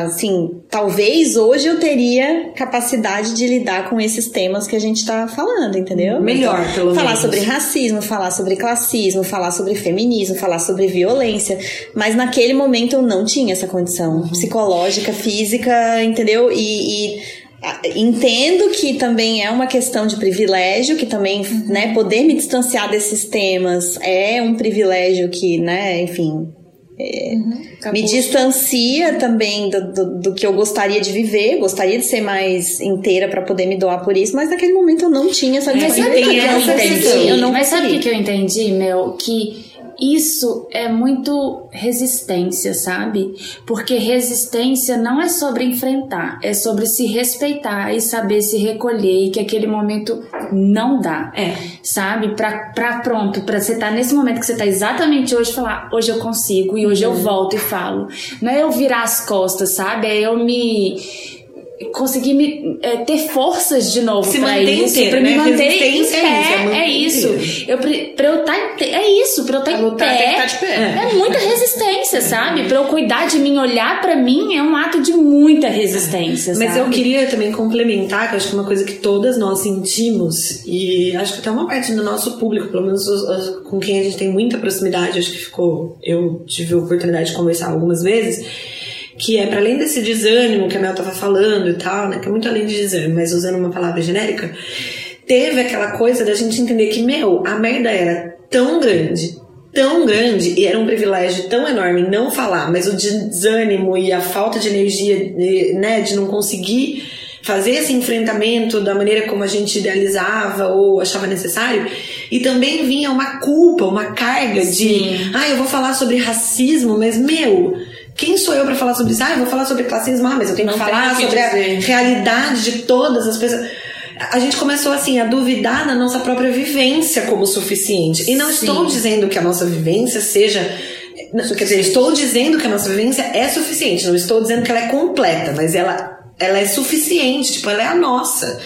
assim, talvez hoje eu teria capacidade de lidar com esses temas que a gente tá falando, entendeu? Melhor, pelo falar menos. sobre racismo, falar sobre classismo, falar sobre feminismo, falar sobre violência. Mas naquele momento eu não tinha essa condição psicológica, física, entendeu? E. e, Entendo que também é uma questão de privilégio, que também, né, poder me distanciar desses temas é um privilégio que, né, enfim, me distancia também do, do, do que eu gostaria de viver, gostaria de ser mais inteira pra poder me doar por isso, mas naquele momento eu não tinha essa disponibilidade. Mas sabe o que eu entendi, meu? Que isso é muito resistência, sabe? Porque resistência não é sobre enfrentar, é sobre se respeitar e saber se recolher e que aquele momento não dá. É. Sabe? Pra, pra pronto, pra você estar nesse momento que você tá exatamente hoje, falar, hoje eu consigo e hoje eu volto e falo. Não é eu virar as costas, sabe? É eu me conseguir me é, ter forças de novo Se pra manter isso, inteira, pra me né? manter em Resistência é isso, é pé, é isso. Eu, pra eu estar pé, é isso, pra eu estar Pra em pé, de pé. é muita resistência, sabe? Pra eu cuidar de mim, olhar pra mim é um ato de muita resistência, Mas sabe? eu queria também complementar, que eu acho que é uma coisa que todas nós sentimos, e acho que até uma parte do nosso público, pelo menos os- os- com quem a gente tem muita proximidade, acho que ficou. Eu tive a oportunidade de conversar algumas vezes, que é para além desse desânimo que a Mel tava falando e tal, né? Que é muito além de desânimo, mas usando uma palavra genérica, teve aquela coisa da gente entender que, meu, a merda era tão grande, tão grande, e era um privilégio tão enorme não falar, mas o desânimo e a falta de energia, de, né, de não conseguir fazer esse enfrentamento da maneira como a gente idealizava ou achava necessário, e também vinha uma culpa, uma carga de, ah, eu vou falar sobre racismo, mas meu, quem sou eu para falar sobre isso? Ah, eu vou falar sobre classismo, ah, mas eu tenho Não que falar que sobre a dizer. realidade de todas as pessoas. A gente começou assim a duvidar da nossa própria vivência como suficiente. E não estou dizendo que a nossa vivência seja. Quer dizer, estou dizendo que a nossa vivência é suficiente. Não estou dizendo que ela é completa, mas ela, ela é suficiente. Tipo, ela é a nossa.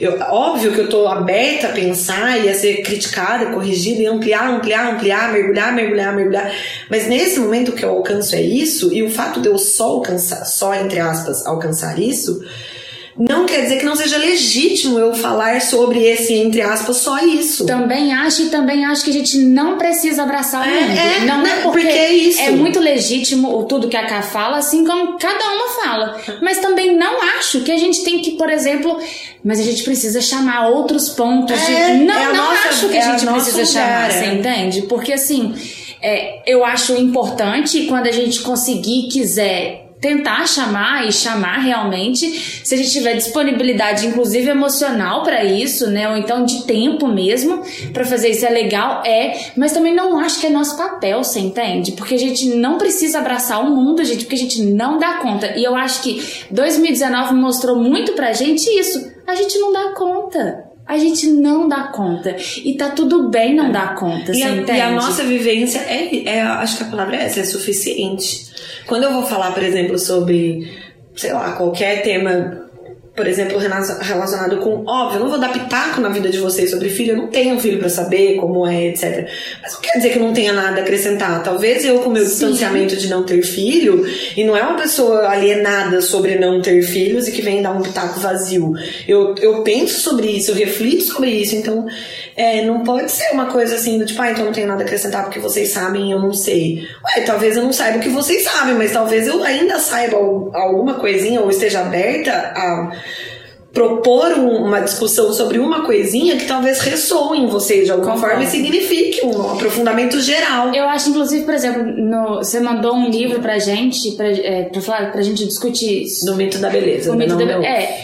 Eu, óbvio que eu tô aberta a pensar e a ser criticada, corrigida e ampliar, ampliar, ampliar, mergulhar, mergulhar, mergulhar. Mas nesse momento que eu alcanço é isso, e o fato de eu só alcançar, só entre aspas, alcançar isso, não quer dizer que não seja legítimo eu falar sobre esse, entre aspas, só isso. Também acho e também acho que a gente não precisa abraçar o É, mundo. é, não né, é porque, porque é isso. é muito legítimo o tudo que a Ká fala, assim como cada uma fala. Mas também não acho que a gente tem que, por exemplo, mas a gente precisa chamar outros pontos de. É, Não, é a não nossa- acho que é a a gente nosso precisa chamar, é. você entende? Porque assim, é, eu acho importante quando a gente conseguir, quiser tentar chamar e chamar realmente, se a gente tiver disponibilidade, inclusive emocional pra isso, né, ou então de tempo mesmo pra fazer isso é legal, é, mas também não acho que é nosso papel, você entende? Porque a gente não precisa abraçar o mundo, gente, porque a gente não dá conta. E eu acho que 2019 mostrou muito pra gente isso. A gente não dá conta. A gente não dá conta. E tá tudo bem não dar conta, E a, entende? e a nossa vivência é, é, acho que a palavra é essa, é suficiente. Quando eu vou falar, por exemplo, sobre, sei lá, qualquer tema, por exemplo, relacionado com, óbvio, eu não vou dar pitaco na vida de vocês sobre filho, eu não tenho filho pra saber como é, etc. Mas não quer dizer que eu não tenha nada a acrescentar. Talvez eu, com o meu distanciamento de não ter filho, e não é uma pessoa alienada sobre não ter filhos e que vem dar um pitaco vazio. Eu, eu penso sobre isso, eu reflito sobre isso, então é, não pode ser uma coisa assim do tipo, ah, então eu não tenho nada a acrescentar porque vocês sabem e eu não sei. Ué, talvez eu não saiba o que vocês sabem, mas talvez eu ainda saiba al- alguma coisinha ou esteja aberta a propor um- uma discussão sobre uma coisinha que talvez ressoe em vocês de alguma forma e signifique um aprofundamento geral. Eu acho, inclusive, por exemplo, no- você mandou um livro pra gente, pra, é, pra, falar, pra gente discutir isso. Do mito da beleza. O né? mito Não, da- não. É.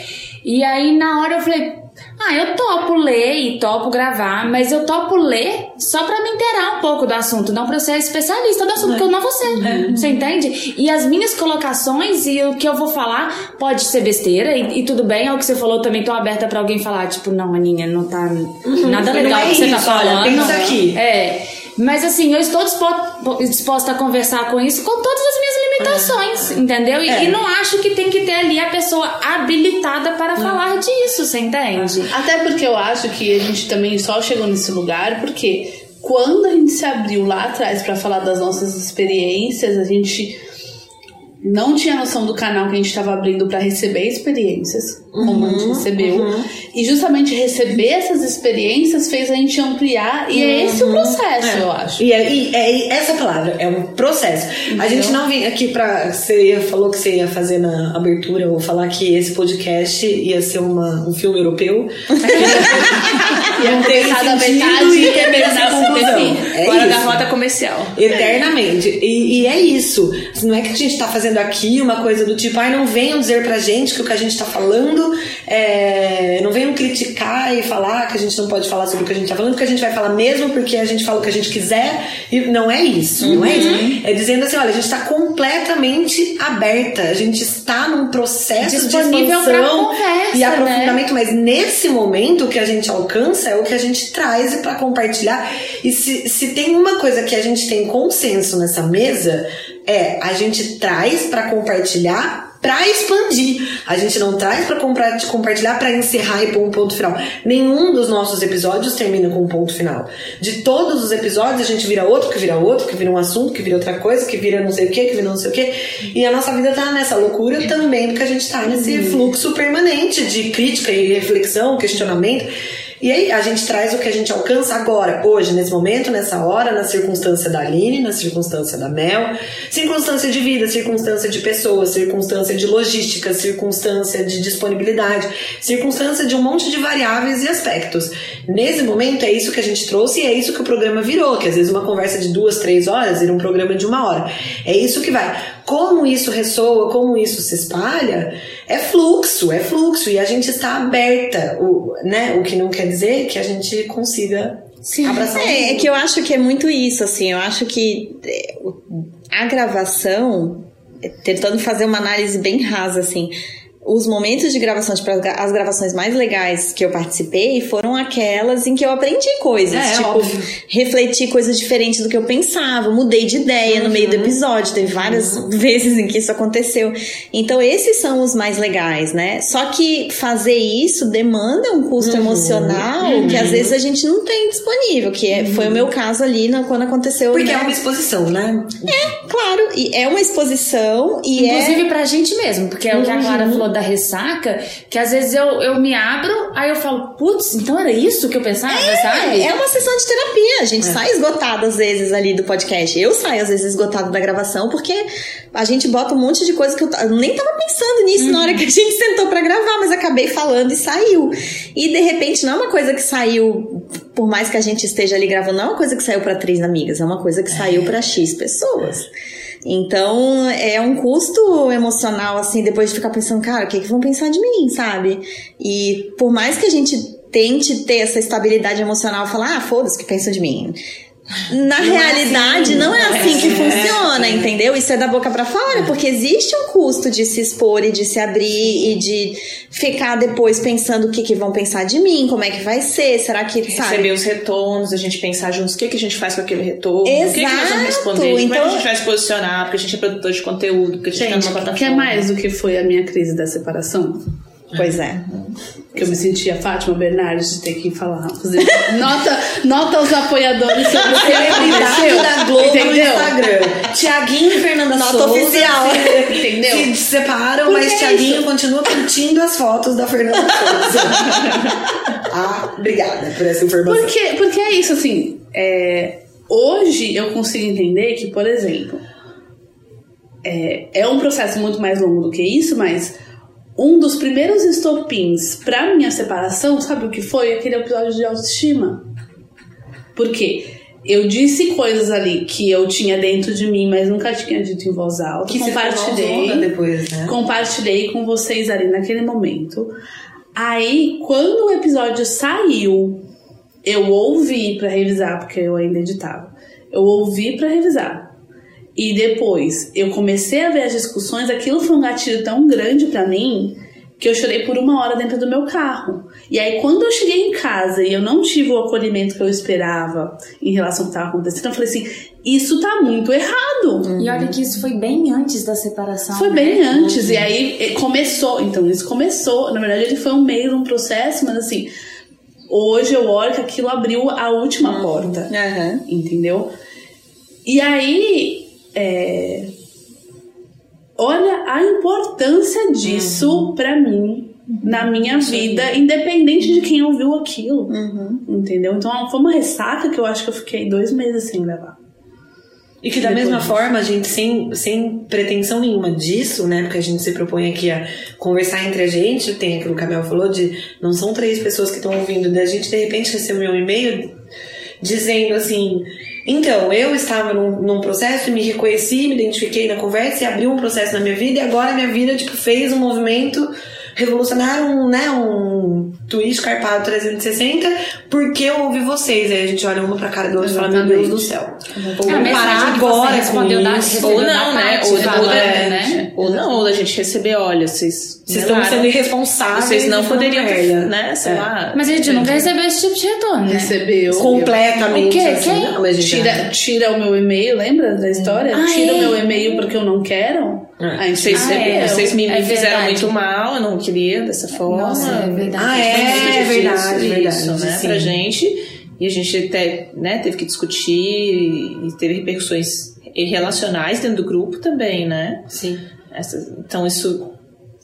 E aí, na hora, eu falei. Ah, eu topo ler e topo gravar, mas eu topo ler só pra me inteirar um pouco do assunto, não pra eu ser especialista do assunto, porque eu não vou ser. Você entende? E as minhas colocações e o que eu vou falar pode ser besteira, e, e tudo bem, é o que você falou, também tô aberta pra alguém falar, tipo, não, Aninha, não tá nada Não legal é que você tá isso, olha, falando. pensa aqui. É. Mas assim, eu estou dispo- disposta a conversar com isso com todas as minhas limitações, entendeu? E, É. e não acho que tem que ter ali a pessoa habilitada para falar disso, você entende? Até porque eu acho que a gente também só chegou nesse lugar porque quando a gente se abriu lá atrás pra falar das nossas experiências, a gente não tinha noção do canal que a gente estava abrindo pra receber experiências, como a gente recebeu. E justamente receber essas experiências fez a gente ampliar, e é esse o processo, eu acho. E é, e é essa palavra, é um processo. A gente não vem aqui pra. Você ia- falou que você ia fazer na abertura, ou falar que esse podcast ia ser uma, um filme europeu. Ia começar da sentido metade e terminar o conclusão. É Fora da isso. rota comercial. Eternamente. E, e é isso. Não é que a gente tá fazendo aqui uma coisa do tipo, ai, não venham dizer pra gente que o que a gente tá falando, é... não venham criticar e falar que a gente não pode falar sobre o que a gente tá falando, porque a gente vai falar mesmo porque a gente fala o que a gente quiser. E não é isso, não é isso. É dizendo assim, olha, a gente tá completamente aberta, a gente está num processo Disponível de expansão conversa, e né? aprofundamento, mas nesse momento que a gente alcança é o que a gente traz para compartilhar. E se, se tem uma coisa que a gente tem consenso nessa mesa, é a gente traz para compartilhar para expandir. A gente não traz para compartilhar para encerrar e pôr um ponto final. Nenhum dos nossos episódios termina com um ponto final. De todos os episódios, a gente vira outro, que vira outro, que vira um assunto, que vira outra coisa, que vira não sei o que, que vira não sei o que. E a nossa vida tá nessa loucura também, porque a gente tá nesse fluxo permanente de crítica e reflexão, questionamento. E aí a gente traz o que a gente alcança agora, hoje, nesse momento, nessa hora, na circunstância da Aline, na circunstância da Mel, circunstância de vida, circunstância de pessoas, circunstância de logística, circunstância de disponibilidade, circunstância de um monte de variáveis e aspectos. Nesse momento é isso que a gente trouxe e é isso que o programa virou, que às vezes uma conversa de duas, três horas vira um programa de uma hora. É isso que vai. Como isso ressoa, como isso se espalha, é fluxo, é fluxo. E a gente está aberta, o, né? O que não quer dizer que a gente consiga abraçar o É, é que eu acho que é muito isso, assim. Eu acho que o- a gravação, é, tentando fazer uma análise bem rasa, assim, os momentos de gravação, tipo, as gra- as gravações mais legais que eu participei foram aquelas em que eu aprendi coisas. É, tipo, óbvio. refleti coisas diferentes do que eu pensava, mudei de ideia no meio do episódio. Teve várias vezes em que isso aconteceu. Então, esses são os mais legais, né? Só que fazer isso demanda um custo emocional que às vezes a gente não tem disponível, que é- foi o meu caso ali na- quando aconteceu. Porque né? é uma exposição, né? Claro, e é uma exposição e é. Inclusive pra gente mesmo, porque é o que a Clara falou da ressaca, que às vezes eu, eu me abro, aí eu falo, putz, então era isso que eu pensava, sabe? É, é uma sessão de terapia. A gente sai esgotado às vezes ali do podcast. Eu saio às vezes esgotado da gravação porque a gente bota um monte de coisa que eu, eu nem tava pensando nisso na hora que a gente sentou pra gravar, mas acabei falando e saiu. E de repente não é uma coisa que saiu, por mais que a gente esteja ali gravando, não é uma coisa que saiu pra três amigas, é uma coisa que saiu pra X pessoas. Então, é um custo emocional, assim, depois de ficar pensando, cara, o que, que vão pensar de mim, sabe? E por mais que a gente tente ter essa estabilidade emocional, falar, ah, foda-se que pensam de mim. Na realidade, não é assim que funciona, entendeu? Isso é da boca pra fora, porque existe um custo de se expor e de se abrir e de ficar depois pensando o que, que vão pensar de mim, como é que vai ser, será que, sabe? Receber os retornos, a gente pensar juntos o que, que a gente faz com aquele retorno, o que, que nós vamos Exato, responder, como é que então- a gente vai se posicionar, porque a gente é produtor de conteúdo, porque a gente, tá numa plataforma. Quer mais do que foi a minha crise da separação? Pois é. Que eu me sentia Fátima Bernardes de ter que falar. fazer nota, nota aos apoiadores sobre o aconteceu. da Globo no entendeu? Instagram. Tiaguinho e Fernanda Nota Souza oficial. se- Entendeu? Se separam, mas é Tiaguinho continua curtindo as fotos da Fernanda Souza. ah, obrigada por essa informação. Porque, porque é isso, assim. é, hoje eu consigo entender que, por exemplo, é, é um processo muito mais longo do que isso, mas um dos primeiros estopins pra minha separação, sabe o que foi? Aquele episódio de autoestima. Porque eu disse coisas ali que eu tinha dentro de mim, mas nunca tinha dito em voz alta. Que compartilhei. depois, né? Compartilhei com vocês ali naquele momento. Aí, quando o episódio saiu, eu ouvi pra revisar, porque eu ainda editava. Eu ouvi pra revisar. E depois eu comecei a ver as discussões, aquilo foi um gatilho tão grande pra mim que eu chorei por uma hora dentro do meu carro. E aí, quando eu cheguei em casa e eu não tive o acolhimento que eu esperava em relação ao que estava acontecendo, eu falei assim: isso tá muito errado. E olha que isso foi bem antes da separação. Foi né? bem antes, e aí eh, começou. Então, isso começou. Na verdade, ele foi um meio de um processo, mas assim, hoje eu olho que aquilo abriu a última porta. Aham. Entendeu? E aí, é, olha a importância disso pra mim na minha vida, independente de quem ouviu aquilo. Entendeu? Então foi uma ressaca que eu acho que eu fiquei dois meses sem gravar. E que da Depois mesma disso. forma, a gente, sem, sem pretensão nenhuma disso, né? Porque a gente se propõe aqui a conversar entre a gente, tem aquilo que a Mel falou de não são três pessoas que estão ouvindo, da gente de repente recebeu um e-mail dizendo assim. Então, eu estava num, num processo, me reconheci, me identifiquei na conversa e abri um processo na minha vida, e agora minha vida, tipo, fez um movimento revolucionário, um, né, um twist carpado 360, porque eu ouvi vocês. Aí a gente olha uma pra cara do outro e fala, meu Deus do céu. Vamos É parar agora com da- isso. Ou da não, né? Ou, falando, da, né? ou não, ou da gente receber, olha, vocês. Vocês estão sendo irresponsáveis. Vocês não poderiam né? Sei É. lá. Mas a gente nunca recebeu esse tipo de retorno, né? Recebeu. Completamente. O quê? assim, Quem? não, Tira, tira o meu e-mail, lembra da história? Ah, tira é? o meu e-mail porque eu não quero. A gente Vocês, Ah, é. vocês me, É me fizeram muito mal, eu não queria dessa forma. Nossa, é verdade. Ah, é, muito verdade, difícil verdade, Isso, né? sim. Pra gente. E a gente até, né, teve que discutir e teve repercussões relacionais dentro do grupo também, né? Sim. Essas- então isso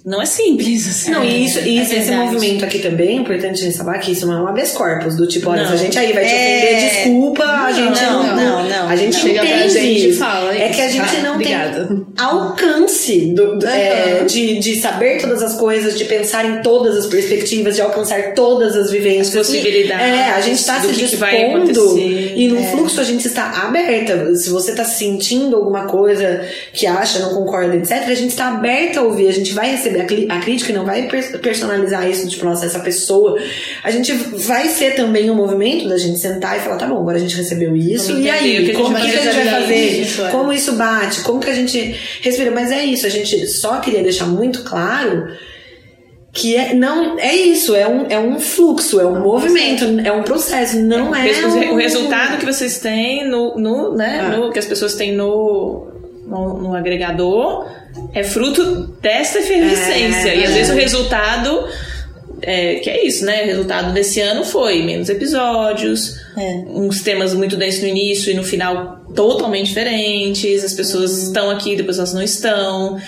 não é simples, assim. Não, e isso, e é isso- esse verdade. movimento aqui também, é importante a gente saber que isso não é um habeas corpus, do tipo, olha, Não. se a gente aí vai te É. ofender, desculpa, a gente não, não. não, não. A gente Chega pra entende gente e isso. fala É isso, que a gente tá? não Obrigada. tem alcance do- do- é, de, de saber todas as coisas, de pensar em todas as perspectivas, de alcançar todas as vivências. As possibilidades É, a gente está se dispondo e no fluxo a gente está aberta. Se você está sentindo alguma coisa que acha, não concorda, etc., a gente está aberta a ouvir. A gente vai receber a, crítica e não vai per- personalizar isso, tipo, nossa, essa pessoa. A gente vai ser também um movimento da gente sentar e falar, tá bom, agora a gente recebeu isso, e aí? que como que a gente vai fazer isso, é. Como isso bate? Como que a gente respira? Mas é isso, a gente só queria deixar muito claro que é, não, é isso, é um, é um fluxo, é um movimento, é um processo, não é. O, um- o resultado que vocês têm no, no, né, Ah. no- que as pessoas têm no, no, no agregador é fruto dessa efervescência. É, e às vezes o resultado. É, que é isso, né? O resultado desse ano foi menos episódios, É. uns temas muito densos no início e no final totalmente diferentes. As pessoas estão aqui, depois elas não estão.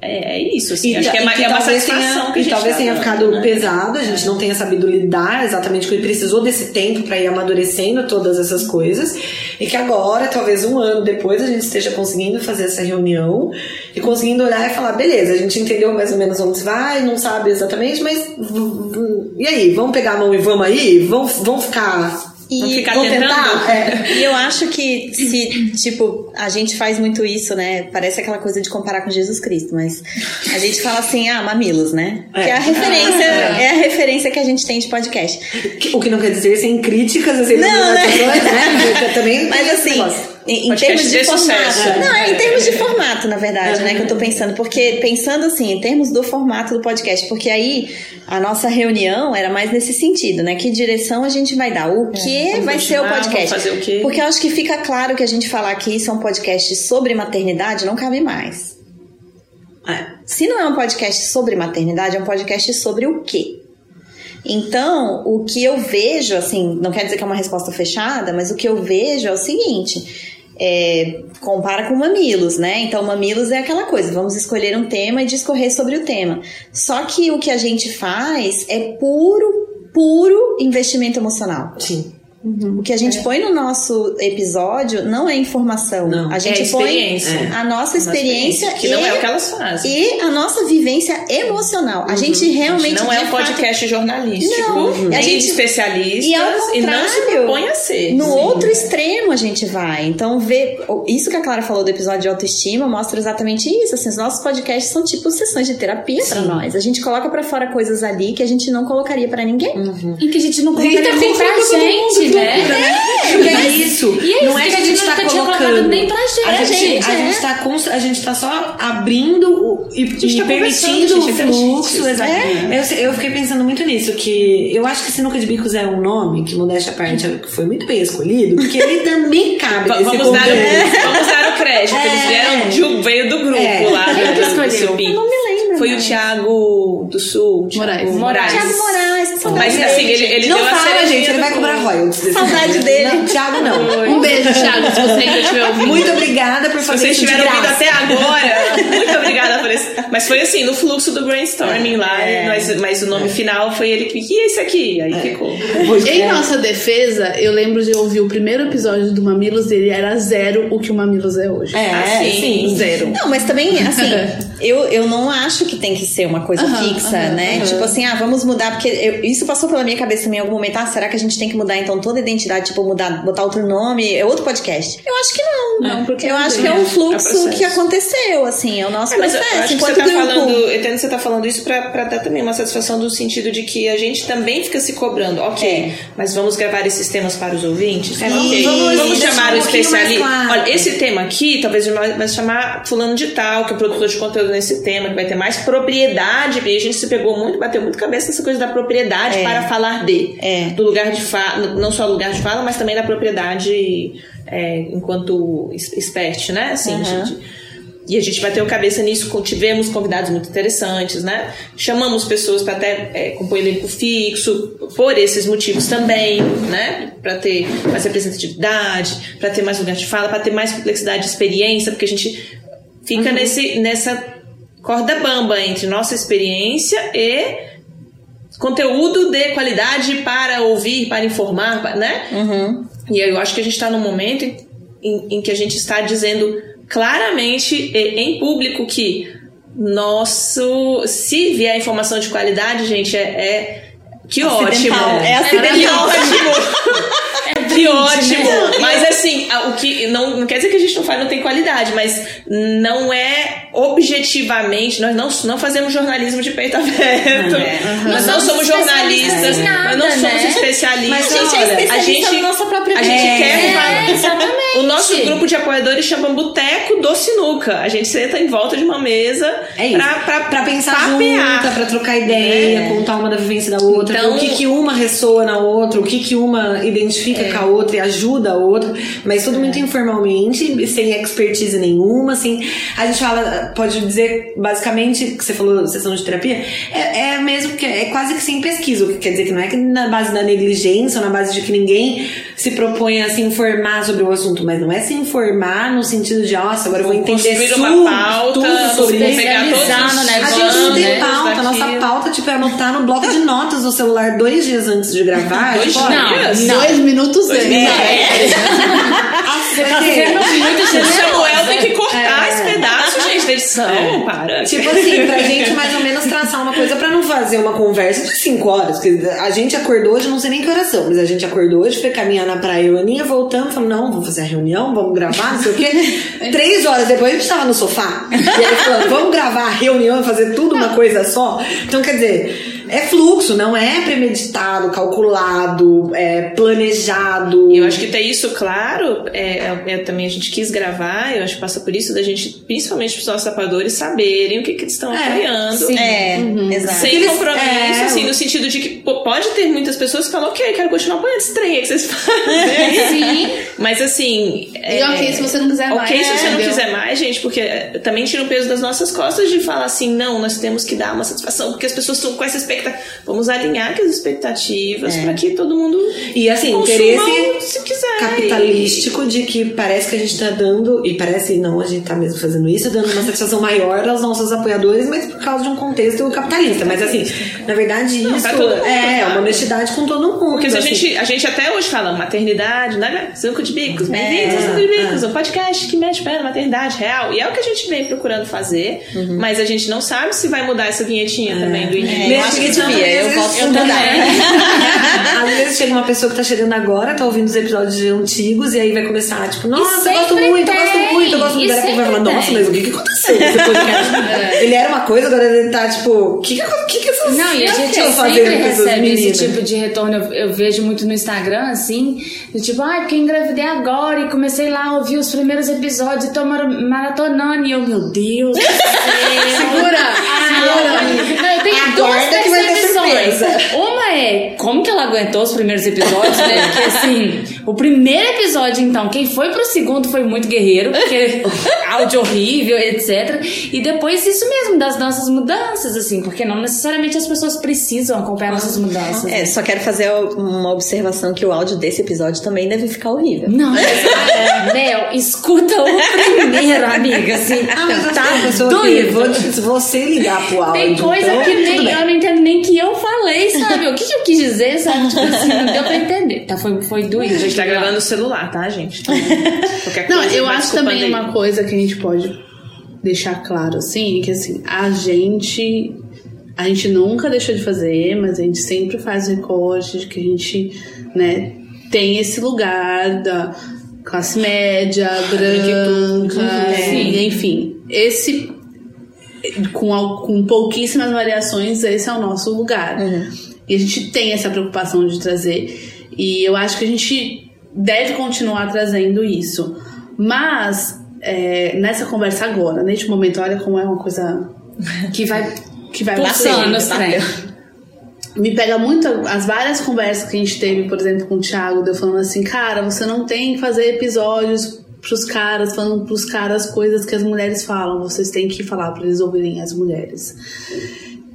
É, é isso, assim. Acho que é, e ma- é uma talvez satisfação tenha, que a e gente talvez tenha dando, ficado né? pesado, a gente não tenha sabido lidar exatamente com ele precisou desse tempo para ir amadurecendo todas essas coisas e que agora, talvez um ano depois, a gente esteja conseguindo fazer essa reunião e conseguindo olhar e falar, beleza, a gente entendeu mais ou menos onde vai, não sabe exatamente, mas e aí, vamos pegar a mão e vamos aí? Vamos, vamos ficar E Vamos ficar vamos tentando? tentar? É. E eu acho que se, tipo, a gente faz muito isso, né? Parece aquela coisa de comparar com Jesus Cristo, mas a gente fala assim, ah, mamilos, né? Que é a referência, é. a referência que a gente tem de podcast. O que não quer dizer sem críticas, assim, Não, né? né? Também Mas assim. Em, em termos de de formato. sucesso. Não, é em É. termos de formato, na verdade, né? Que eu tô pensando. Porque, pensando assim, em termos do formato do podcast, porque aí a nossa reunião era mais nesse sentido, né? Que direção a gente vai dar? O que vamos vai ser o podcast? fazer o quê? Porque eu acho que fica claro que a gente falar que isso é um podcast sobre maternidade não cabe mais. É. Se não é um podcast sobre maternidade, é um podcast sobre o quê? Então, o que eu vejo, assim, não quer dizer que é uma resposta fechada, mas o que eu vejo é o seguinte. É, compara com mamilos, né? Então, mamilos é aquela coisa, vamos escolher um tema e discorrer sobre o tema. Só que o que a gente faz é puro, puro investimento emocional. Sim. O que a gente põe no nosso episódio não é informação. Não. A gente É põe experiência. a nossa experiência, que e, não é o que elas fazem. e a nossa vivência emocional. A gente realmente não é um fato, podcast jornalístico, Não, nem a gente- de especialistas, E ao e não se propõe a ser. No Sim. outro extremo a gente vai. Então, vê, isso que a Clara falou do episódio de autoestima mostra exatamente isso. Assim, os nossos podcasts são tipo sessões de terapia pra nós. A gente coloca pra fora coisas ali que a gente não colocaria pra ninguém. E que a gente não colocaria tá pra gente, né? E é isso. E é não isso é que a gente tá nunca tinha colocado colocando. nem pra gente, A gente, gente, a é. gente tá cons- a gente tá só abrindo o- e, e tá permitindo o é fluxo. exato. Eu, eu fiquei pensando muito nisso, que eu acho que Sinuca de Bicos é um nome que, modéstia à parte, foi muito bem escolhido, porque ele também cabe Vamos dar, contexto. vamos dar o crédito. Eles É. vieram de, veio do grupo É. lá. Quem do- que do escolheu? Foi o Thiago do Sul. Thiago Moraes. Moraes. Thiago Moraes, que saudade Mas assim, ele, ele não deu a fala, cerejinha gente, ele vai cobrar royalties. Saudade dele. Não, Thiago não. Um beijo, Thiago, se você ainda estiver ouvindo. Muito obrigada por Se fazer vocês isso de tiveram ouvido até agora, muito obrigada por isso. Mas foi assim, no fluxo do brainstorming lá, É. mas, mas o nome final foi ele que. E esse aqui? Aí ficou. Em nossa defesa, eu lembro de ouvir o primeiro episódio do Mamilos dele, era zero o que o Mamilos é hoje. É, Assim, sim. zero. Não, mas também, assim, eu, eu não acho que tem que ser uma coisa Aham, fixa, aham, né? Tipo assim, ah, vamos mudar, porque eu- isso passou pela minha cabeça também em algum momento. Ah, será que a gente tem que mudar então toda a identidade, tipo, mudar, botar outro nome? É outro podcast? Eu acho que não. Não, porque eu não acho que é um É fluxo processo. que aconteceu, assim, é o nosso É, mas eu processo. acho que enquanto você tá grupo. falando, eu entendo que você tá falando isso pra, pra dar também uma satisfação do sentido de que a gente também fica se cobrando. Ok, É. mas vamos gravar esses temas para os ouvintes? É, ok. vamos- Vamos, chamar um o especialista. claro. Olha, esse tema aqui, talvez vai chamar fulano de tal, que é produtor de conteúdo nesse tema, que vai ter mais propriedade, porque a gente se pegou muito, bateu muito cabeça nessa coisa da propriedade É. para falar de. É. Do lugar de fala, não só lugar de fala, mas também da propriedade é, enquanto es- expert, né? Assim, Aham. gente. E a gente bateu cabeça nisso, tivemos convidados muito interessantes, né? Chamamos pessoas para até é, compor elenco fixo, por esses motivos também, né? Para ter mais representatividade, para ter mais lugar de fala, para ter mais complexidade de experiência, porque a gente fica nesse, nessa corda bamba entre nossa experiência e conteúdo de qualidade para ouvir, para informar, né? Uhum. E eu acho que a gente está num momento em, em- que a gente está dizendo claramente e em público que nosso. Se vier informação de qualidade, gente, é. é- que ótimo! Acidental. É acidental. que ótimo! Mas assim, a- o que não, não quer dizer que a gente não faz, não tem qualidade, mas não é objetivamente, nós não, não fazemos jornalismo de peito aberto. Nós não, Não somos jornalistas, em nós não nada, somos né? especialistas. Mas a gente é especialista a gente, na nossa própria a gente quer É, exatamente. O nosso grupo de apoiadores chama Boteco do Sinuca. A gente senta em volta de uma mesa É isso. pra, pra, Pra pensar papear. junta, pra trocar ideia, contar uma da vivência da outra, Então- o que, que uma ressoa na outra, o que, que uma identifica com a outra e ajuda a outra, mas tudo muito informalmente, sem expertise nenhuma, assim. A gente fala, pode dizer, basicamente, que você falou sessão de terapia, é, é mesmo que é quase que sem pesquisa, o que quer dizer que não é que na base da negligência ou na base de que ninguém se propõe a se informar sobre o assunto, mas não é se informar no sentido de, nossa, agora eu vou entender Construir tudo, uma pauta, tudo sobre isso. pegar todos os no A gente não tem né? pauta. A nossa pauta, tipo, é anotar no bloco de notas do celular dois dias antes de gravar. Dois tipo, dias? Não. Dois minutos antes. Você tá sendo muito O generosa. Samuel tem que cortar esse pedaço, gente, da edição. Para. Tipo assim, pra gente mais ou menos traçar uma coisa pra não fazer uma conversa de cinco horas. Porque a gente acordou hoje, não sei nem que horas são, mas a gente acordou hoje, foi caminhar na praia, eu e Aninha, voltamos, falamos, não, vamos fazer a reunião, vamos gravar, não sei o quê. Três horas depois a gente tava no sofá. E aí falando, vamos gravar a reunião fazer tudo uma coisa só. Então, quer dizer, é fluxo, não é premeditado, calculado, é planejado. E eu acho que ter isso claro, é, é- é também a gente quis gravar, eu acho que passa por isso da gente, principalmente os nossos apoiadores, saberem o que, que eles estão apoiando. sim. É, exato. Sem Eles- compromisso, é, assim, no sentido de que pô, pode ter muitas pessoas que falam, ok, quero continuar apoiando esse trem aí que vocês fazem. Sim. Mas assim. E ok, se você não quiser mais, Ok, se você não entendeu? quiser mais, gente, porque também tira o peso das nossas costas de falar assim, não, nós temos que dar uma satisfação, porque as pessoas estão com essa expectativa. Vamos alinhar aqui as expectativas pra que todo mundo. E assim, interesse se quiser. capitalístico de que parece que a gente tá dando, e parece não, a gente tá mesmo fazendo isso, dando uma satisfação maior aos nossos apoiadores, mas por causa de um contexto capitalista. Mas assim, na verdade, Não, isso é claro. uma honestidade com todo mundo. Porque se a assim. gente, a gente até hoje fala maternidade, né? Cinco de bicos, bem-vindos Cinco de Bicos, um podcast que mexe pé na maternidade real. E é o que a gente vem procurando fazer, mas a gente não sabe se vai mudar essa vinhetinha também do início. É, eu Mesmo acho que que devia, eu por mudar. Às vezes chega uma pessoa que tá chegando agora, tá ouvindo os episódios antigos, e aí vai começar, tipo, nossa, eu gosto muito, eu gosto muito, eu gosto muito. Daí a vai falar, nossa, mas o que que aconteceu com esse podcast? Ele era uma coisa, agora ele tá, tipo, o que que, que, essas Não, e a gente sempre recebe esse tipo de retorno. Eu, eu vejo muito no Instagram, assim, do tipo, ai, porque eu engravidei agora e comecei lá a ouvir os primeiros episódios e tô mar- maratonando. E eu, meu Deus céu. Segura! Ai, Não, eu tenho Aguarda duas Uma é como que ela aguentou os primeiros episódios, né? Porque assim, o primeiro episódio, então, quem foi pro segundo foi muito guerreiro, porque áudio horrível, etc. E depois isso mesmo, das nossas mudanças, assim, porque não necessariamente as pessoas precisam acompanhar nossas mudanças. É, só quero fazer uma observação que o áudio desse episódio também deve ficar horrível. Não, mas, ah, Mel, escuta o primeiro, amiga, assim, Ah, mas tá doido. vou, se você ligar pro áudio, Tem coisa então, que nem bem. eu não entendo nem que eu falei, sabe? O que, que eu quis dizer, sabe? Tipo assim, não deu pra entender. Tá, foi, foi doído. A gente tá gravando no celular, tá, gente? Qualquer Não, coisa, eu acho também aí. uma coisa que a gente pode deixar claro, assim, que assim, a gente. A gente nunca deixou de fazer, mas a gente sempre faz recorte de que a gente, né, tem esse lugar da classe média, branca, Sim. enfim. Esse. Com, com pouquíssimas variações, esse é o nosso lugar. E a gente tem essa preocupação de trazer. E eu acho que a gente deve continuar trazendo isso. Mas, é, nessa conversa agora, neste momento, olha como é uma coisa Que vai que vai os tá? trem. Me pega muito as várias conversas que a gente teve, por exemplo, com o Thiago, de eu falando assim, cara, você não tem que fazer episódios pros caras, falando pros caras coisas que as mulheres falam, vocês têm que falar pra eles ouvirem as mulheres.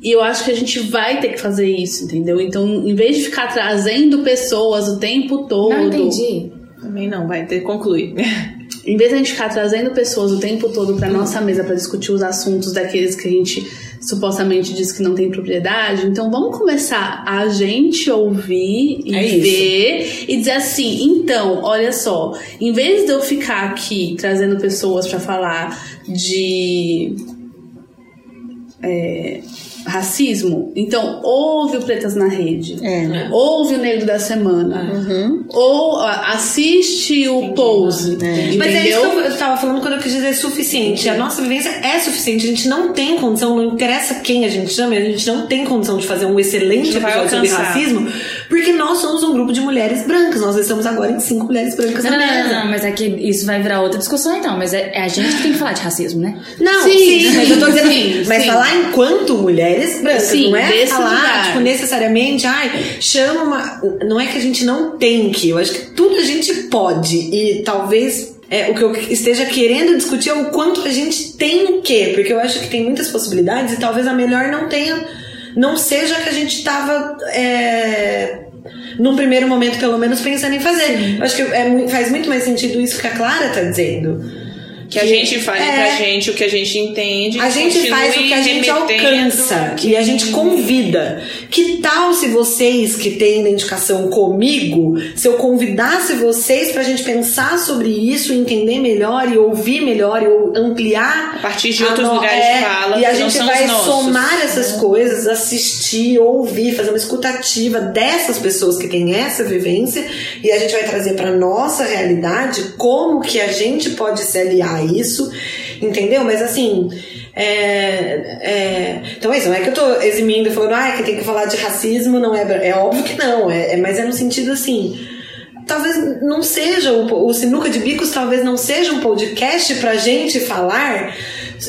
E eu acho que a gente vai ter que fazer isso, entendeu? Então, em vez de ficar trazendo pessoas o tempo todo. Não entendi. Também não, vai ter concluir. Em vez de a gente ficar trazendo pessoas o tempo todo pra nossa mesa pra discutir os assuntos daqueles que a gente supostamente diz que não tem propriedade, então vamos começar a gente ouvir e É isso. ver e dizer assim, então, olha só, em vez de eu ficar aqui trazendo pessoas pra falar de é, racismo, então ouve o Pretas na Rede, É. ouve o Negro da Semana, ou ah, assiste o Pose, Mas é isso que eu- eu tava falando quando eu quis dizer suficiente. A nossa vivência é suficiente. A gente não tem condição, não interessa quem a gente chama, a gente não tem condição de fazer um excelente episódio sobre racismo, Porque nós somos um grupo de mulheres brancas. Nós estamos agora em cinco mulheres brancas Não, na não, mesa. não, não, mas é que isso vai virar outra discussão então. Mas é, é a gente que tem que falar de racismo, né? Não, Sim, sim, mas eu tô dizendo sim, assim, mas sim. falar enquanto mulheres brancas, Sim, não é falar, lugar. tipo, necessariamente, ai, chama uma. Não é que a gente não tem que, eu acho que tudo a gente pode. E talvez é, o que eu esteja querendo discutir é o quanto a gente tem que, porque eu acho que tem muitas possibilidades e talvez a melhor não tenha, não seja que a gente tava. É, num primeiro momento, pelo menos, pensando em fazer. Eu acho que é faz muito mais sentido isso que a Clara tá dizendo. Que a gente faz É. pra gente o que a gente entende. A gente faz o que a gente alcança e a gente convida. Que tal se vocês que têm identificação comigo, se eu convidasse vocês pra gente pensar sobre isso, entender melhor e ouvir melhor e ampliar A partir de outros no- lugares é, de fala E a que gente vai somar essas coisas, assistir, ouvir, fazer uma escutativa dessas pessoas que têm essa vivência e a gente vai trazer pra nossa realidade como que a gente pode se aliar a isso, entendeu? Mas assim. é, é, então é isso, não é que eu tô eximindo falando, ah, que tem que falar de racismo, não é. bra-" É óbvio que não, é, é- mas é no sentido assim. Talvez não seja, o, o Sinuca de Bicos talvez não seja um podcast pra gente falar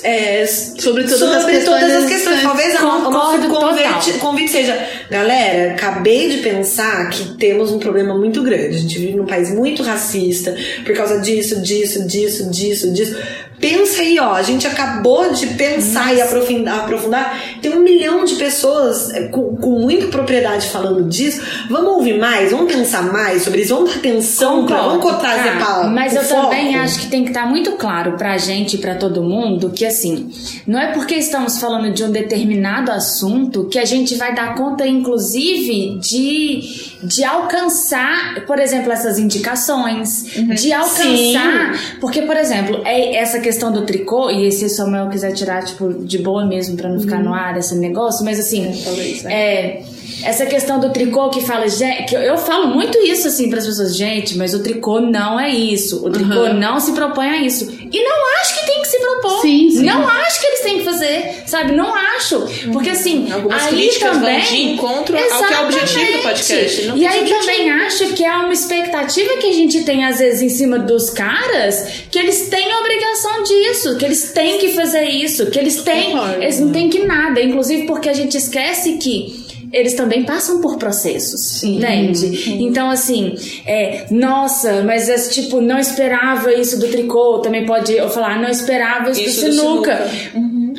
é, Sobre todas sobre as questões todas as questões. Talvez a- o nosso Concordo convite, total. convite seja, galera, acabei de pensar que temos um problema muito grande. A gente vive num país muito racista por causa disso, disso, disso, disso, disso. Pensa aí, ó, a gente acabou de pensar e aprofundar, aprofundar. Tem um milhão de pessoas é, com, com muita propriedade falando disso. Vamos ouvir mais, vamos pensar mais sobre isso, vamos dar atenção, pra, vamos trazer tá? pra. Mas pro eu também foco. acho que tem que estar muito claro pra gente e pra todo mundo que assim, não é porque estamos falando de um determinado assunto que a gente vai dar conta, inclusive, de, de alcançar, por exemplo, essas indicações, Uhum. de alcançar. Porque, por exemplo, é essa questão do tricô, e se o Samuel quiser tirar, tipo, de boa mesmo pra não ficar Uhum. no ar esse negócio, mas assim, talvez, né? é, essa questão do tricô que fala, gente, que eu, falo muito isso assim para as pessoas, gente, mas o tricô não é isso. O tricô Aham. não se propõe a isso. E não acho que tem que se propor. Sim, sim. Não acho que eles têm que fazer, sabe? Não acho. Porque assim, Algumas aí críticas vão também de encontro ao que é o objetivo do Exatamente. podcast. Não E aí objetivo. também acho que é uma expectativa que a gente tem às vezes em cima dos caras, que eles têm a obrigação disso, que eles têm que fazer isso, que eles têm, eles não têm que nada, inclusive porque a gente esquece que eles também passam por processos, entende? Então, assim, é, nossa, mas é, tipo, não esperava isso do tricô, também pode eu falar, não esperava isso, Isso do do sinuca.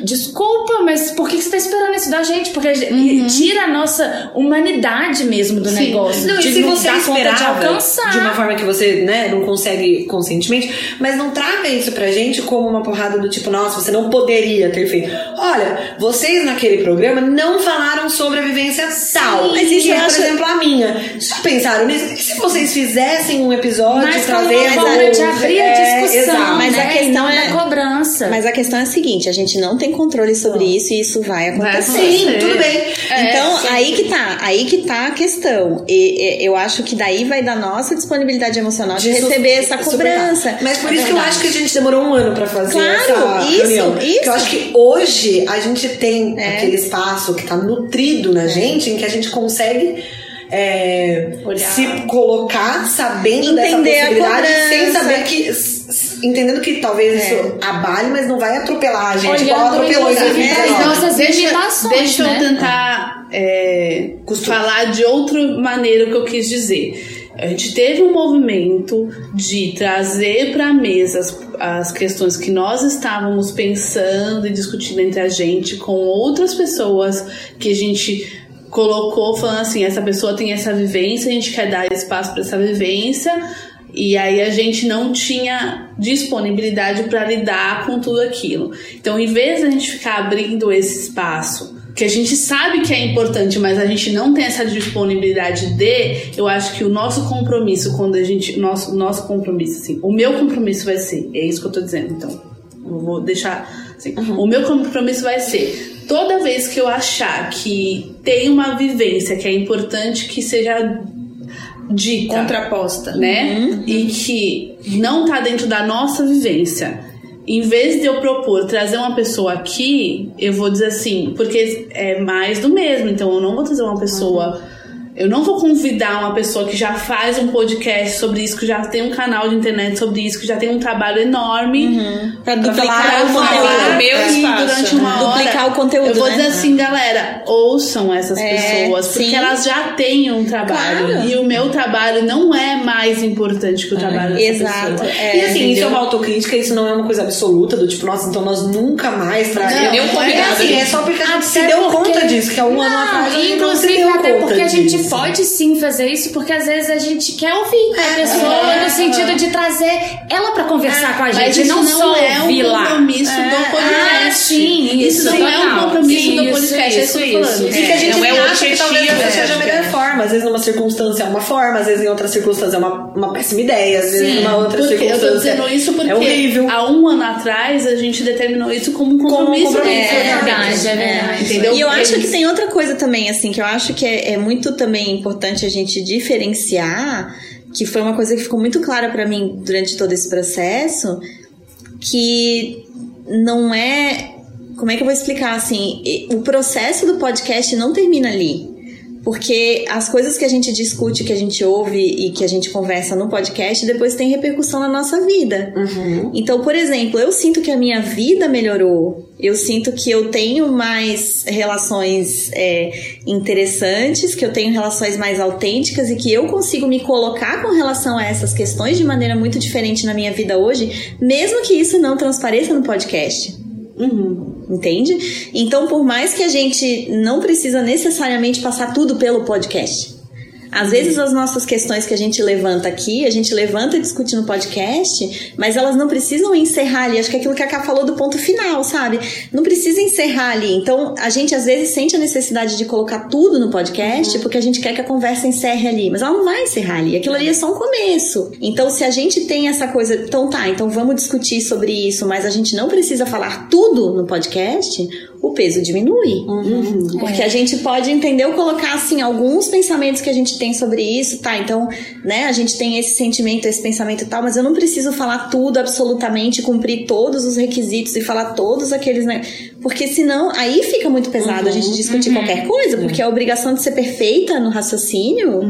Desculpa, mas por que você tá esperando isso da gente? Porque a gente- Uhum. tira a nossa humanidade mesmo do Sim. negócio. Não, de e se você dar conta de esperava alcançar. de uma forma que você né, não consegue conscientemente, mas não traga isso pra gente como uma porrada do tipo, nossa, você não poderia ter feito. Olha, vocês naquele programa não falaram sobre a vivência tal. mas isso que é, eu por acho- exemplo, a minha. Já pensaram nisso? E se vocês fizessem um episódio Mas como trazendo uma forma de abrir a É, discussão, exato. Mas a né? questão e não é- da cobrança. Mas a questão é a seguinte, a gente não tem controle sobre isso e isso vai acontecer. Sim, Você- tudo bem. Então, sim. aí que tá, aí que tá a questão. E, e, eu acho que daí vai da nossa disponibilidade emocional de, Disso- receber essa cobrança. Mas por É isso que eu acho que a gente demorou um ano pra fazer Claro, essa isso, reunião. isso. Porque eu acho que hoje a gente tem É. aquele espaço que tá nutrido na gente, em que a gente consegue é, se colocar sabendo Entender dessa possibilidade, sem saber que. Entendendo que talvez isso abale, mas não vai atropelar a gente. igual Olhando, atropelou esse inclusive, episódio. as nossas deixa, limitações, deixa né? eu tentar é, falar de outra maneira o que eu quis dizer. A gente teve um movimento de trazer para a mesa as, as questões que nós estávamos pensando e discutindo entre a gente com outras pessoas que a gente colocou falando assim, essa pessoa tem essa vivência, a gente quer dar espaço para essa vivência. E aí a gente não tinha disponibilidade para lidar com tudo aquilo. Então, em vez de a gente ficar abrindo esse espaço, que a gente sabe que é importante, mas a gente não tem essa disponibilidade de, eu acho que o nosso compromisso, quando a gente. Nosso, nosso compromisso, assim, o meu compromisso vai ser, é isso que eu tô dizendo, então. Eu vou deixar assim. O meu compromisso vai ser toda vez que eu achar que tem uma vivência que é importante que seja dita Contraposta. né? E que não tá dentro da nossa vivência. Em vez de eu propor trazer uma pessoa aqui, eu vou dizer assim, porque é mais do mesmo, então eu não vou trazer uma pessoa Eu não vou convidar uma pessoa que já faz um podcast sobre isso, que já tem um canal de internet sobre isso, que já tem um trabalho enorme. Pra Pra duplicar falar, o falar conteúdo. meu espaço. durante uma hora. Duplicar o conteúdo, Eu vou né? dizer assim, galera, ouçam essas É, pessoas, porque sim. elas já têm um trabalho. Claro. E o meu trabalho não é mais importante que o trabalho dessa Exato. pessoa. É, e assim, isso é entendeu? uma autocrítica, isso não é uma coisa absoluta, do tipo, nossa, então nós nunca mais Não, traremos. Porque ligada assim, é só porque a gente se Até deu porque- conta disso, que há um ano Não, atrás a gente não se inclusive deu até conta porque a gente disso. pode sim fazer isso, porque às vezes a gente quer ouvir a pessoa no sentido de trazer ela pra conversar com a Mas gente, isso não, só é um ouvir lá. compromisso do podcast. Ah, sim, isso, não é um compromisso do Isso, podcast, é isso tô isso, isso. E que a gente não é acha que talvez essa seja a melhor forma. Às vezes numa circunstância é uma forma, às vezes em outra circunstância é uma, uma péssima ideia, às vezes Sim, numa outra Porque eu tô circunstância dizendo isso porque é horrível. há um ano atrás a gente determinou isso como um compromisso. compromisso, dentro É da verdade, gente. é verdade. Entendeu? E eu acho que tem outra coisa também, assim, que eu acho que é, é muito também importante a gente diferenciar, que foi uma coisa que ficou muito clara pra mim durante todo esse processo, que não é. Como é que eu vou explicar assim? O processo do podcast não termina ali. Porque as coisas que a gente discute, que a gente ouve e que a gente conversa no podcast, depois tem repercussão na nossa vida. Então, por exemplo, eu sinto que a minha vida melhorou. Eu sinto que eu tenho mais relações é, interessantes, que eu tenho relações mais autênticas e que eu consigo me colocar com relação a essas questões de maneira muito diferente na minha vida hoje, mesmo que isso não transpareça no podcast. Entende? Então, por mais que a gente não precisa necessariamente passar tudo pelo podcast. Às vezes as nossas questões que a gente levanta aqui, a gente levanta e discute no podcast, mas elas não precisam encerrar ali. Acho que é aquilo que a Ká falou do ponto final, sabe? Não precisa encerrar ali. Então, a gente às vezes sente a necessidade de colocar tudo no podcast, porque a gente quer que a conversa encerre ali, mas ela não vai encerrar ali. Aquilo ali é só um começo. Então, se a gente tem essa coisa, então tá, então vamos discutir sobre isso, mas a gente não precisa falar tudo no podcast, o peso diminui. Porque a gente pode entender ou colocar assim alguns pensamentos que a gente tem sobre isso, tá? Então, né, a gente tem esse sentimento, esse pensamento e tal, mas eu não preciso falar tudo absolutamente, cumprir todos os requisitos e falar todos aqueles, né? Porque senão aí fica muito pesado a gente discutir qualquer coisa, porque a obrigação de ser perfeita no raciocínio,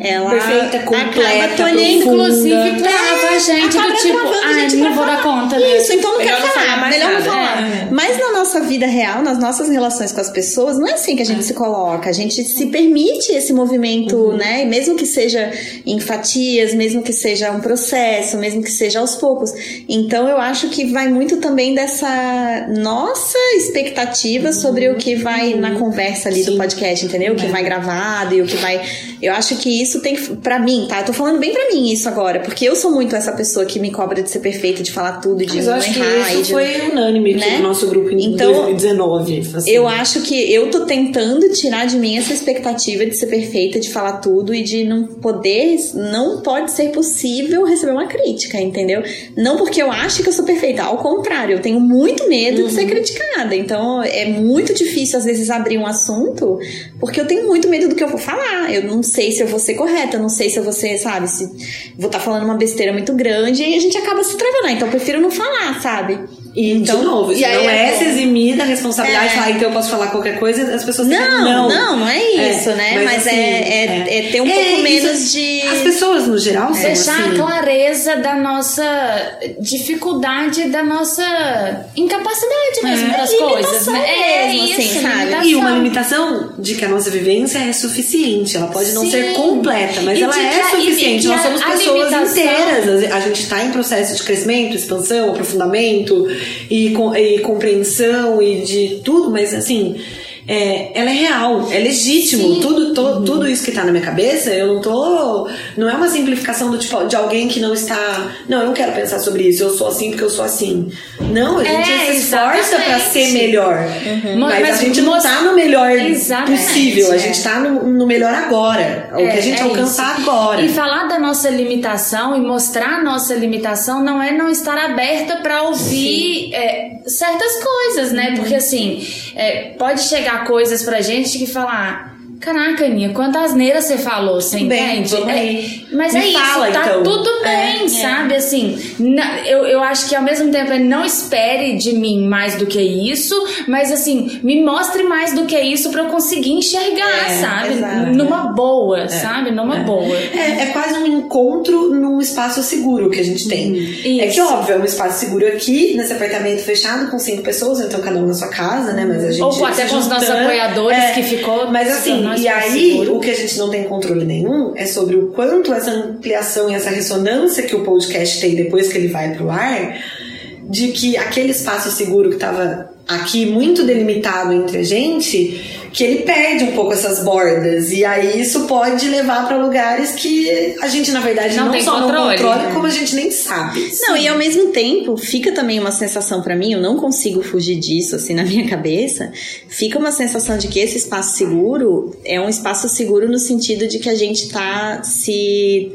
ela Perfeita, acaba completa, tolhendo, profunda. Inclusive, trava a gente acaba do tipo, ai, gente não vou dar falar. conta né? Isso, então não Melhor quero não falar, falar mais melhor não nada. falar. Mas na nossa vida real, nas nossas relações com as pessoas, não é assim que a gente se coloca. A gente se permite esse movimento, né? E mesmo que seja em fatias, mesmo que seja um processo, mesmo que seja aos poucos. Então eu acho que vai muito também dessa nossa expectativa sobre o que vai na conversa ali do podcast, entendeu? O que vai gravado e o que vai. Eu acho que isso tem que. Pra mim, tá? Eu tô falando bem pra mim isso agora, porque eu sou muito essa pessoa que me cobra de ser perfeita, de falar tudo, de Mas não acho que errar. e isso de... foi unânime né? no nosso grupo em Então, 2019. assim. Eu acho que eu tô tentando tirar de mim essa expectativa de ser perfeita, de falar tudo e de não poder, não pode ser possível receber uma crítica, entendeu? Não porque eu acho que eu sou perfeita, ao contrário, eu tenho muito medo de ser criticada. Então é muito difícil às vezes abrir um assunto, porque eu tenho muito medo do que eu vou falar. Eu não sei se eu vou ser correta, eu não sei se eu vou ser, sabe, se vou estar falando uma besteira muito grande e a gente acaba se travando. Ah, Então eu prefiro não falar, sabe? E, Então, de novo, isso e aí não é é, se eximir da responsabilidade, É. falar, então eu posso falar qualquer coisa, as pessoas Não, ficam, não, não. não, é isso, né? Mas, assim, é, é, é ter um pouco isso- menos de. As pessoas, no geral, são Deixar assim. a clareza da nossa dificuldade, da nossa incapacidade mesmo para as coisas. Né? mesmo, é assim, isso, sabe? limitação. E uma limitação de que a nossa vivência é suficiente. Ela pode não Sim. ser completa, mas E ela é a- suficiente. Nós somos pessoas limitação- inteiras. A gente está em processo de crescimento, expansão, aprofundamento e, e compreensão e de tudo, mas assim. É, ela é real, é legítimo. Tudo, to- tudo isso que tá na minha cabeça, eu não tô. Não é uma simplificação do tipo de alguém que não está. Não, eu não quero pensar sobre isso, eu sou assim porque eu sou assim. Não, a gente É, se esforça pra exatamente. ser melhor. Mas, Mas a gente não tá no melhor Exatamente, possível, a é. gente tá no, no melhor agora. o que a gente é alcançar isso. agora. E falar da nossa limitação e mostrar a nossa limitação não é não estar aberta para ouvir é, certas coisas, né? Porque assim, é, pode chegar coisas pra gente que falar. Caraca, Aninha, quanta asneira você falou, você bem, entende? É, aí. mas Me é fala, isso, tá então. tudo É, bem, é. sabe? Assim, na- eu, eu acho que ao mesmo tempo é não espere de mim mais do que isso, mas assim, me mostre mais do que isso pra eu conseguir enxergar, É, sabe? exato. Numa boa, sabe? Numa boa. É, é quase um encontro num espaço seguro que a gente tem. É que, óbvio, é um espaço seguro aqui, nesse apartamento fechado com cinco pessoas, então cada um na sua casa, né? Mas a gente. Ou até com os nossos apoiadores É, que ficou. Mas assim, um e aí seguro. o que a gente não tem controle nenhum é sobre o quanto essa ampliação e essa ressonância que o podcast tem depois que ele vai pro ar, de que aquele espaço seguro que tava aqui muito delimitado entre a gente, que ele perde um pouco essas bordas. E aí isso pode levar pra lugares que a gente, na verdade, Não não, tem só controle, não controla, né? como a gente nem sabe. Não, e ao mesmo tempo, fica também uma sensação pra mim, eu não consigo fugir disso assim na minha cabeça. Fica uma sensação de que esse espaço seguro é um espaço seguro no sentido de que a gente tá se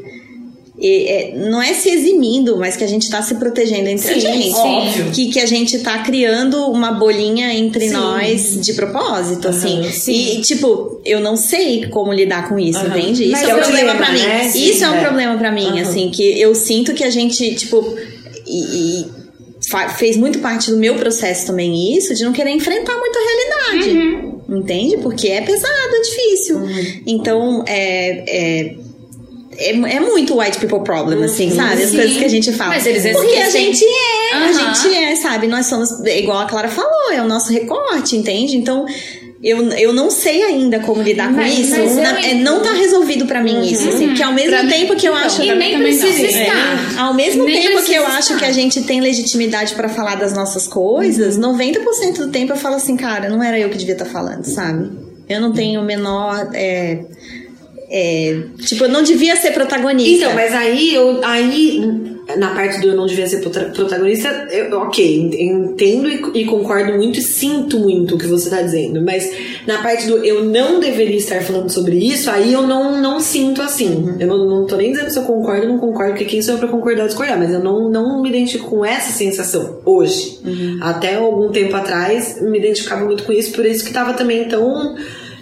é, é, não é se eximindo, mas que a gente tá se protegendo entre a Sim, gente. óbvio. Que, que a gente tá criando uma bolinha entre Sim. nós de propósito, assim. sim. E, tipo, eu não sei como lidar com isso, Aham. entende? Isso Mas é um problema lembro, pra mim. né? Isso é um é. problema pra mim, Aham. assim, que eu sinto que a gente, tipo, e, e fez muito parte do meu processo também isso, de não querer enfrentar muito a realidade. Entende? Porque é pesado, é difícil. Então, é. É é, é muito white people problem, assim, sabe? As Sim. coisas que a gente fala. Mas eles Porque a gente é, a Aham. gente é, sabe? Nós somos, igual a Clara falou, é o nosso recorte, entende? Então, eu, eu não sei ainda como lidar Mas- com isso. Na- é, não tá resolvido pra mim isso, assim, porque ao mesmo Pra mim, tempo que eu então, acho. E pra nem mim precisa não. estar. Ao mesmo Nem tempo que eu precisa acho estar. que a gente tem legitimidade pra falar das nossas coisas, 90% do tempo eu falo assim, cara, não era eu que devia estar falando, sabe? Eu não tenho o menor. é, é, tipo, eu não devia ser protagonista. Então, mas aí eu aí na parte do eu não devia ser prota- protagonista, eu, ok, ent- entendo e, e concordo muito e sinto muito o que você tá dizendo, mas na parte do eu não deveria estar falando sobre isso, aí eu não, não sinto assim. Eu não, não tô nem dizendo se eu concordo ou não concordo, porque quem sou eu pra concordar ou discordar, mas eu não, não me identifico com essa sensação hoje. Até algum tempo atrás me identificava muito com isso, por isso que tava também tão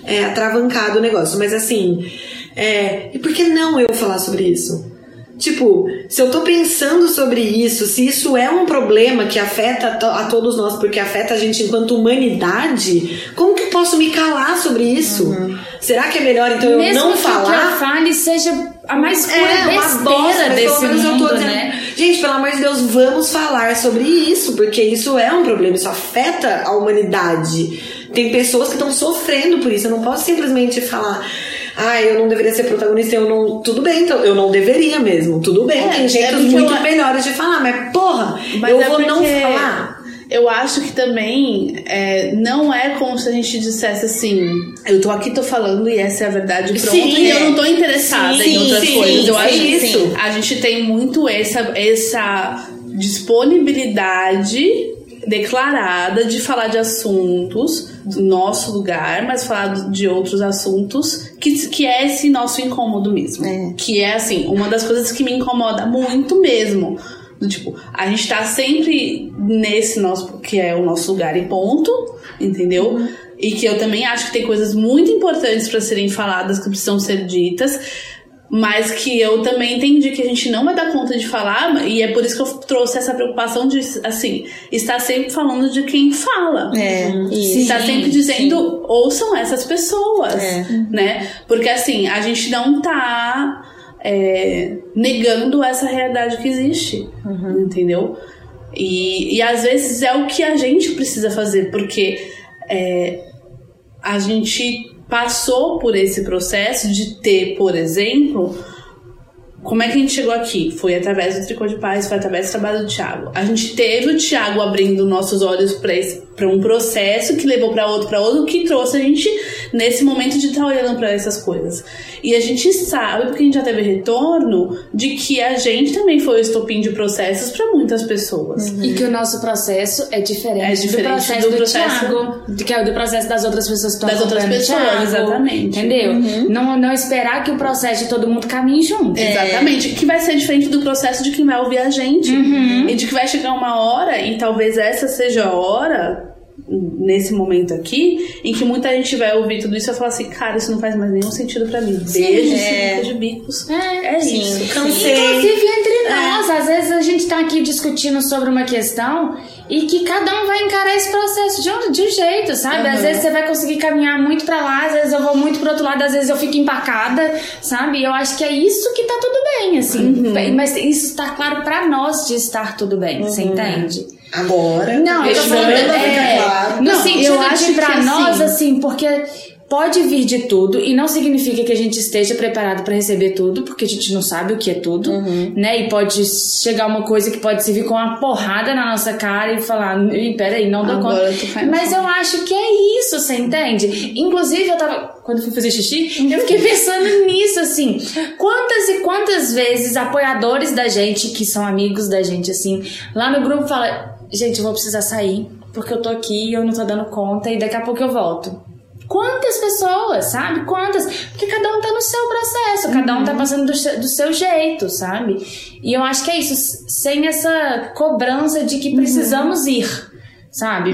é, atravancado o negócio. Mas assim, é, e por que não eu falar sobre isso? Tipo, se eu tô pensando sobre isso, se isso é um problema que afeta a todos nós, porque afeta a gente enquanto humanidade, como que eu posso me calar sobre isso? Será que é melhor então eu Mesmo não que o que eu falar? fale seja a mais pura É, besteira bosta, desse eu mundo, dizendo, né? Gente, pelo amor de Deus, vamos falar sobre isso, porque isso é um problema, isso afeta a humanidade. Tem pessoas que estão sofrendo por isso. Eu não posso simplesmente falar, ah, eu não deveria ser protagonista, eu não. Tudo bem, então, eu não deveria mesmo. Tudo bem, É, tem é jeitos porque muito eu- melhores de falar, mas porra, Mas eu é vou não falar. Eu acho que também é, não é como se a gente dissesse assim, eu tô aqui, tô falando e essa é a verdade, pronto, Sim, e eu é. não tô interessada Sim, em outras sim, coisas. Eu acho que isso. a gente tem muito essa, essa disponibilidade declarada de falar de assuntos do nosso lugar, mas falar de outros assuntos que, que é esse nosso incômodo mesmo. É. Que é assim, uma das coisas que me incomoda muito mesmo. Do tipo, a gente tá sempre nesse nosso, que é o nosso lugar e ponto, entendeu? E que eu também acho que tem coisas muito importantes para serem faladas, que precisam ser ditas, mas que eu também entendi que a gente não vai dar conta de falar, e é por isso que eu trouxe essa preocupação de, assim, estar sempre falando de quem fala. É, isso. Está sempre dizendo, ouçam essas pessoas, É. né? Porque assim, a gente não tá é, negando essa realidade que existe, entendeu? E, e às vezes é o que a gente precisa fazer, porque é, a gente passou por esse processo de ter, por exemplo, como é que a gente chegou aqui? Foi através do Tricô de Paz, foi através do trabalho do Thiago. A gente teve o Thiago abrindo nossos olhos para um processo que levou para outro, para outro, que trouxe a gente nesse momento de estar olhando para essas coisas. E a gente sabe, porque a gente já teve retorno, de que a gente também foi o estopim de processos para muitas pessoas. E que o nosso processo é diferente, É diferente do processo do do, processo- Thiago, que é o do processo das outras pessoas que estão Das outras pessoas, Thiago, exatamente. Entendeu? Não, não esperar que o processo de todo mundo caminhe junto. Exatamente. Que vai ser diferente do processo de quem vai ouvir a gente. E de que vai chegar uma hora, e talvez essa seja a hora, nesse momento aqui, em que muita gente vai ouvir tudo isso e vai falar assim: cara, isso não faz mais nenhum sentido pra mim. Beijo, é. é. de bicos. É, É sim. isso. Cansei. Inclusive entre nós, às vezes a gente tá aqui discutindo sobre uma questão e que cada um vai encarar esse processo de um, de um jeito, sabe? Às vezes você vai conseguir caminhar muito pra lá, às vezes eu vou muito pro outro lado, às vezes eu fico empacada, sabe? Eu acho que é isso que tá tudo bem, assim. Mas isso tá claro pra nós de estar tudo bem, você entende? Agora, Não, eu tô falando, é, claro. no Não, sentido eu acho de pra assim- nós, assim, porque pode vir de tudo e não significa que a gente esteja preparado pra receber tudo, porque a gente não sabe o que é tudo, Uhum. né? E pode chegar uma coisa que pode servir com uma porrada na nossa cara e falar, "Ih, peraí, não dou Agora conta. Mas eu acho que é isso, você entende? Inclusive, eu tava. Quando eu fui fazer xixi, eu fiquei pensando nisso, assim. Quantas e quantas vezes apoiadores da gente, que são amigos da gente, assim, lá no grupo fala, gente, eu vou precisar sair, porque eu tô aqui e eu não tô dando conta e daqui a pouco eu volto. Quantas pessoas, sabe? Quantas? Porque cada um tá no seu processo, cada um tá passando do, do seu jeito, sabe? E eu acho que é isso, sem essa cobrança de que precisamos ir, sabe?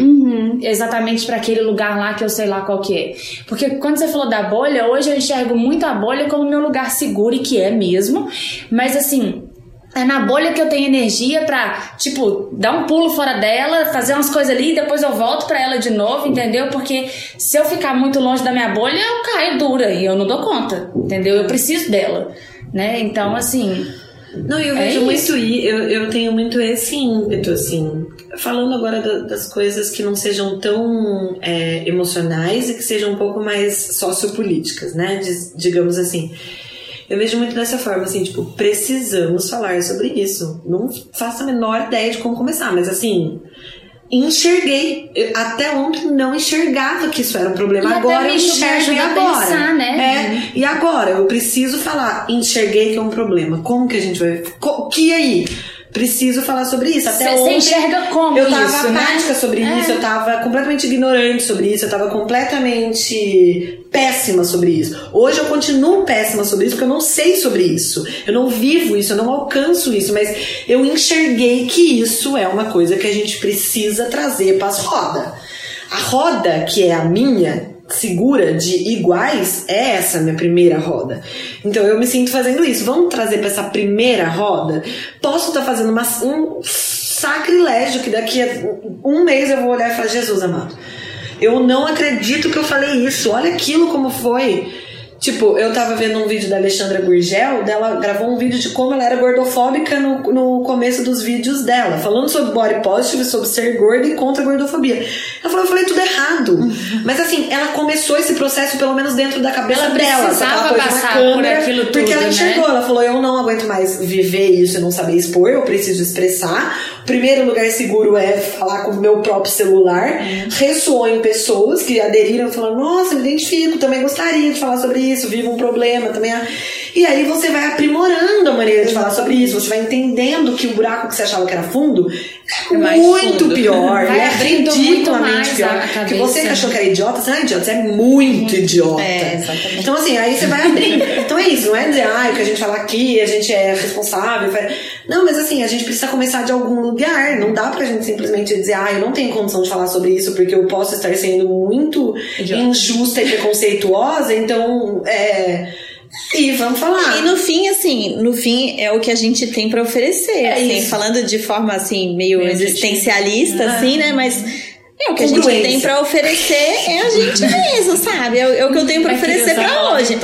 Exatamente pra aquele lugar lá que eu sei lá qual que é. Porque quando você falou da bolha, hoje eu enxergo muito a bolha como meu lugar seguro e que é mesmo, mas assim, é na bolha que eu tenho energia pra, tipo, dar um pulo fora dela, fazer umas coisas ali e depois eu volto pra ela de novo, entendeu? Porque se eu ficar muito longe da minha bolha, eu caio dura e eu não dou conta, entendeu? Eu preciso dela, né? Então, assim, Não, eu É vejo isso. muito eu, eu tenho muito esse ímpeto, assim. Falando agora da- das coisas que não sejam tão é, emocionais e que sejam um pouco mais sociopolíticas, né? Diz- digamos assim. Eu vejo muito dessa forma, assim, tipo, precisamos falar sobre isso. Não faço a menor ideia de como começar, mas assim, enxerguei. Eu, até ontem não enxergava que isso era um problema. E agora eu enxergo e agora. pensar, né? É, e agora eu preciso falar, enxerguei que é um problema. Como que a gente vai. Co- que aí? Preciso falar sobre isso. Até Cê- cê ontem, enxerga como Eu tava isso, né? apática sobre É. isso, eu tava completamente ignorante sobre isso, eu tava completamente péssima sobre isso. Hoje eu continuo péssima sobre isso porque eu não sei sobre isso. Eu não vivo isso, eu não alcanço isso, mas eu enxerguei que isso é uma coisa que a gente precisa trazer para as rodas. A roda, que é a minha, segura de iguais, é essa minha primeira roda. Então eu me sinto fazendo isso. Vamos trazer para essa primeira roda? Posso estar fazendo uma, um sacrilégio que daqui a um mês eu vou olhar e falar: Jesus amado, eu não acredito que eu falei isso. Olha aquilo como foi. Tipo, eu tava vendo um vídeo da Alexandra Gurgel, dela gravou um vídeo de como ela era gordofóbica no, no começo dos vídeos dela, falando sobre body positive, sobre ser gorda e contra a gordofobia. Ela falou, eu falei tudo errado. Mas assim, ela começou esse processo, pelo menos dentro da cabeça Ela dela. precisava na passar câmera, por aquilo Porque tudo, ela né? enxergou, ela falou, eu não aguento mais viver isso e não saber expor, eu preciso expressar. O primeiro lugar seguro é falar com o meu próprio celular. Ressoou em pessoas que aderiram e falaram, nossa, me identifico, também gostaria de falar sobre isso, vivo um problema também. E aí você vai aprimorando a maneira de falar sobre isso, você vai entendendo que o buraco que você achava que era fundo é muito fundo. pior, Vai é abrindo muito ridiculamente mais pior. a Que você que achou que era idiota, você não é idiota, você é muito idiota. É, exatamente. Então, assim, aí você vai abrir. Então é isso, não é dizer, ah, o que a gente fala aqui, a gente é responsável. Não, mas assim, a gente precisa começar de algum lugar. Não dá pra gente simplesmente dizer, ah, eu não tenho condição de falar sobre isso porque eu posso estar sendo muito injusta e preconceituosa, então, é. E vamos falar. E no fim, assim, no fim é o que a gente tem pra oferecer, assim, isso. falando de forma assim meio Meio existencialista, assim, né? Mas é o que a gente tem pra oferecer é a gente mesmo, sabe? É, o- é que eu tenho pra Vai querer oferecer usar a pra palavra hoje.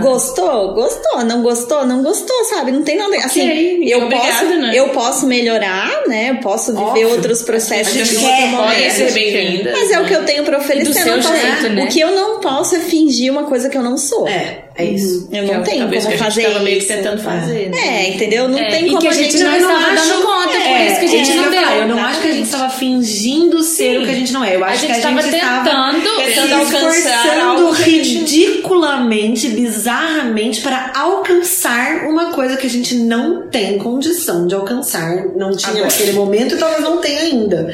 Gostou? Gostou. Não gostou? Não gostou, sabe? Não tem nada. Assim, eu obrigada, posso, né? eu posso melhorar, né? Eu posso viver Óbvio. outros processos de quer, Pode ser bem-vinda. Mas é o que eu tenho pra oferecer. jeito, né? O que eu não posso é fingir uma coisa que eu não sou. É, é isso. Eu Que é não o- tenho como que a gente fazer tava meio que isso. tentando fazer. né? É, entendeu? Não É, tem e como que a gente não eu estava acho- dando conta, por É, isso que a gente isso não eu deu. Eu não acho que a gente estava fingindo ser o que a gente não é. Eu A acho gente que a gente estava tentando, tentando alcançar a ridiculamente, bizarramente para alcançar uma coisa que a gente não tem condição de alcançar. Não tinha Agora. naquele momento e talvez não tenha ainda.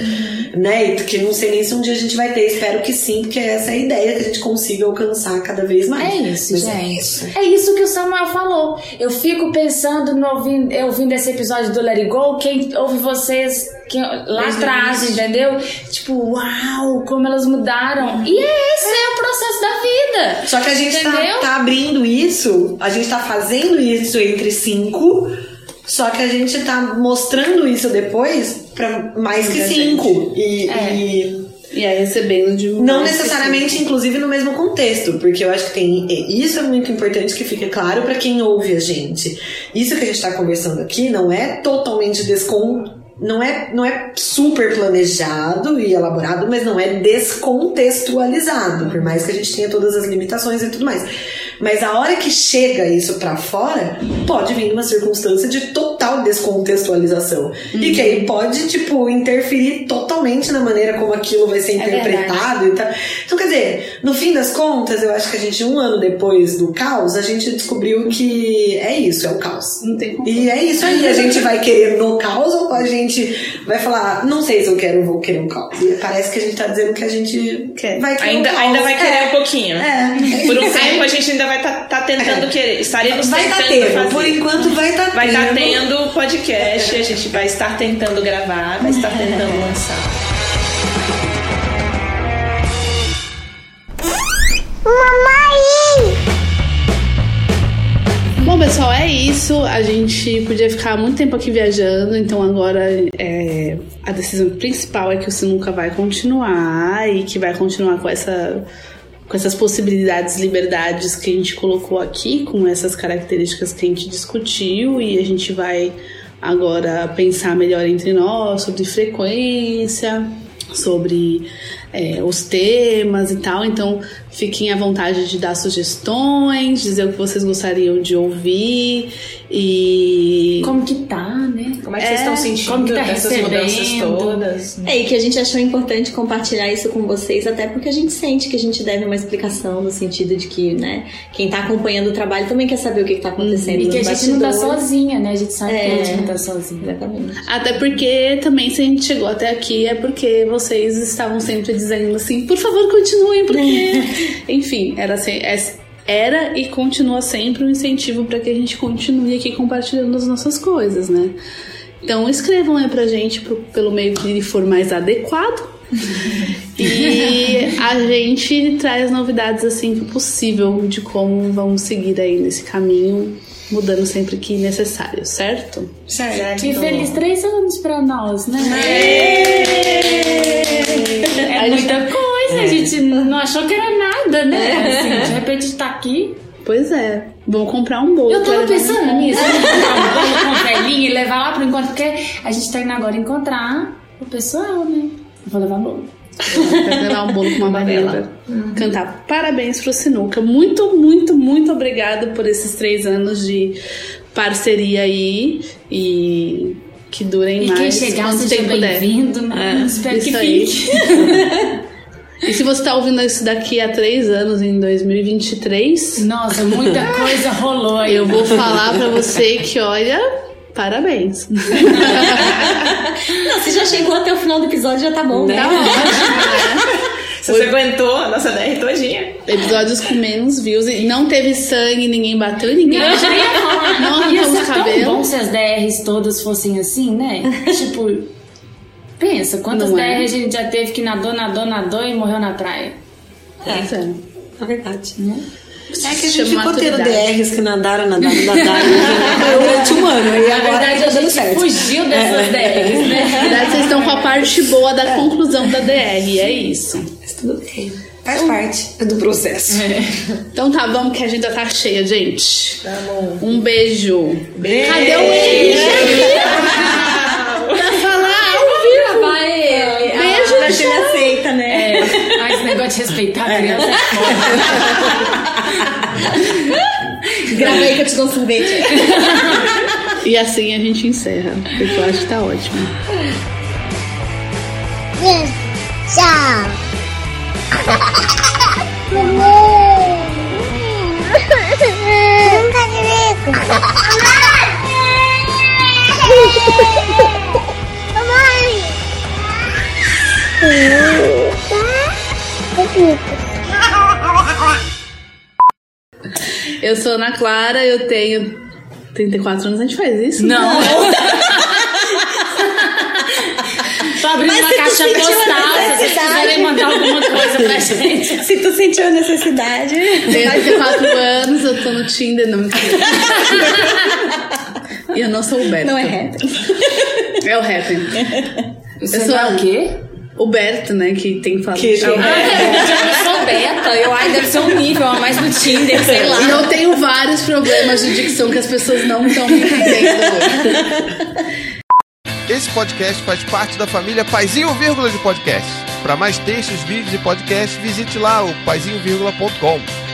Né? E que não sei nem se um dia a gente vai ter. Espero que sim, porque essa é a ideia que a gente consiga alcançar cada vez mais. É isso, Mas gente. É isso. É isso que o Samuel falou. Eu fico pensando no ouvindo, eu ouvindo esse episódio do Let It Go, quem ouve vocês lá Desde atrás, entendeu? Tipo, uau, como elas mudaram. E esse é o processo da vida. Só que a gente tá, tá abrindo isso, a gente tá fazendo isso entre cinco, Só que a gente tá mostrando isso depois pra mais que cinco. E, É. e E aí recebendo de não mais necessariamente, inclusive, no mesmo contexto, porque eu acho que tem. Isso é muito importante que fique claro pra quem ouve a gente. Isso que a gente tá conversando aqui não é totalmente descon. Não é, não é super planejado e elaborado, mas não é descontextualizado, por mais que a gente tenha todas as limitações e tudo mais. Mas a hora que chega isso pra fora, pode vir uma circunstância de total descontextualização. E que aí pode, tipo, interferir totalmente na maneira como aquilo vai ser interpretado e tal. Então, quer dizer, no fim das contas, eu acho que a gente, um ano depois do caos, a gente descobriu que é isso, é o caos. Não tem como. E é isso aí, a gente vai querer no caos ou a gente vai falar, não sei se eu quero, vou querer um caos. E parece que a gente tá dizendo que a gente Quer. vai querer Ainda, um caos. ainda vai querer É. um pouquinho. É. Por um tempo a gente ainda vai estar tá, tentando querer. Estaremos Vai tentando estar tendo, fazer. por enquanto vai estar Vai estar tendo. tendo podcast, a gente vai estar tentando gravar, vai estar tentando lançar. Mamãe! Bom, pessoal, é isso. A gente podia ficar muito tempo aqui viajando, então agora é, a decisão principal é que o Sinuca vai continuar e que vai continuar com essa com essas possibilidades, liberdades que a gente colocou aqui, com essas características que a gente discutiu e a gente vai agora pensar melhor entre nós sobre frequência, sobre é, os temas e tal. Então, fiquem à vontade de dar sugestões, dizer o que vocês gostariam de ouvir e. Como que tá, né? Como é que vocês estão sentindo como que tá dessas mudanças recebendo? todas? É, e que a gente achou importante compartilhar isso com vocês, até porque a gente sente que a gente deve uma explicação no sentido de que, né, quem tá acompanhando o trabalho também quer saber o que, que tá acontecendo. E que a gente não tá sozinha, né? A gente sabe que a É. gente não tá sozinha. Exatamente. Até porque também se a gente chegou até aqui é porque vocês estavam sempre dizendo assim, por favor, continuem, porque. Enfim, era, se- é- era e continua sempre um incentivo para que a gente continue aqui compartilhando as nossas coisas, né? Então escrevam aí pra gente pro- pelo meio que for mais adequado. e a gente traz novidades assim que possível de como vamos seguir aí nesse caminho, mudando sempre que necessário, certo? Certo. E feliz três anos pra nós, né? É muita coisa, a gente não achou que era nada, né? Assim, de repente tá aqui. Pois é. Vamos comprar um bolo. Eu tava pensando nisso, né? comprar um bolo com velhinha e levar lá pro encontro, porque a gente tá indo agora encontrar o pessoal, né? Eu vou levar bolo. Vai levar um bolo com uma varela. Cantar parabéns pro Sinuca. Muito, muito, muito obrigada por esses três anos de parceria aí. E que durem E mais quem chegar, seja bem-vindo, né? Espero que fique. E se você tá ouvindo isso daqui a três anos, em 2023, Nossa, muita coisa rolou aí. eu vou falar pra você que, olha, parabéns. Não, se já chegou até o final do episódio, já tá bom, né? Tá ótimo. Se você aguentou a nossa DR todinha. Episódios com menos views e não teve sangue, ninguém bateu ninguém. Eu já ia falar. Não Ia arrancamos ser tão cabelo. bom se as DRs todas fossem assim, né? tipo, pensa, quantas Não é? DRs a gente já teve que nadou, nadou, nadou e morreu na praia? Pois é. É verdade. É que a gente Chama ficou tendo. DRs que nadaram, nadaram, nadaram durante um ano. E Na agora verdade, tá a dando gente certo. fugiu dessas DRs, Na né? verdade, vocês estão com a parte boa da conclusão da DR, é isso. Mas tudo bem. Faz parte do processo. Então tá, vamos que a agenda tá cheia, gente. Tá bom. Um beijo. Cadê o Henrique? Ah, esse negócio de respeitar a criança é. Grava aí que eu te dou um sorvete. E assim a gente encerra, porque eu acho que tá ótimo. Tchau. Mamãe. Nunca Eu sou Ana Clara, eu tenho 34 anos, a gente faz isso? Não. Tô abrindo Mas uma caixa postal, se vocês quiserem mandar alguma coisa pra gente. Se tu sentiu a necessidade. Tenho 34 anos, eu tô no Tinder, não mentira. E eu não sou o Berto. Não é rap. É o Happy. Você Eu sou- não é o quê? O Berto, né, que tem falado. Que- que- Eu sou beta. Eu, ai, deve ser um nível a mais no Tinder, sei lá. E eu tenho vários problemas de dicção que as pessoas não estão me entendendo. Esse podcast faz parte da família Paizinho Vírgula de Podcast. Para mais textos, vídeos e podcasts, visite lá o paizinho.com.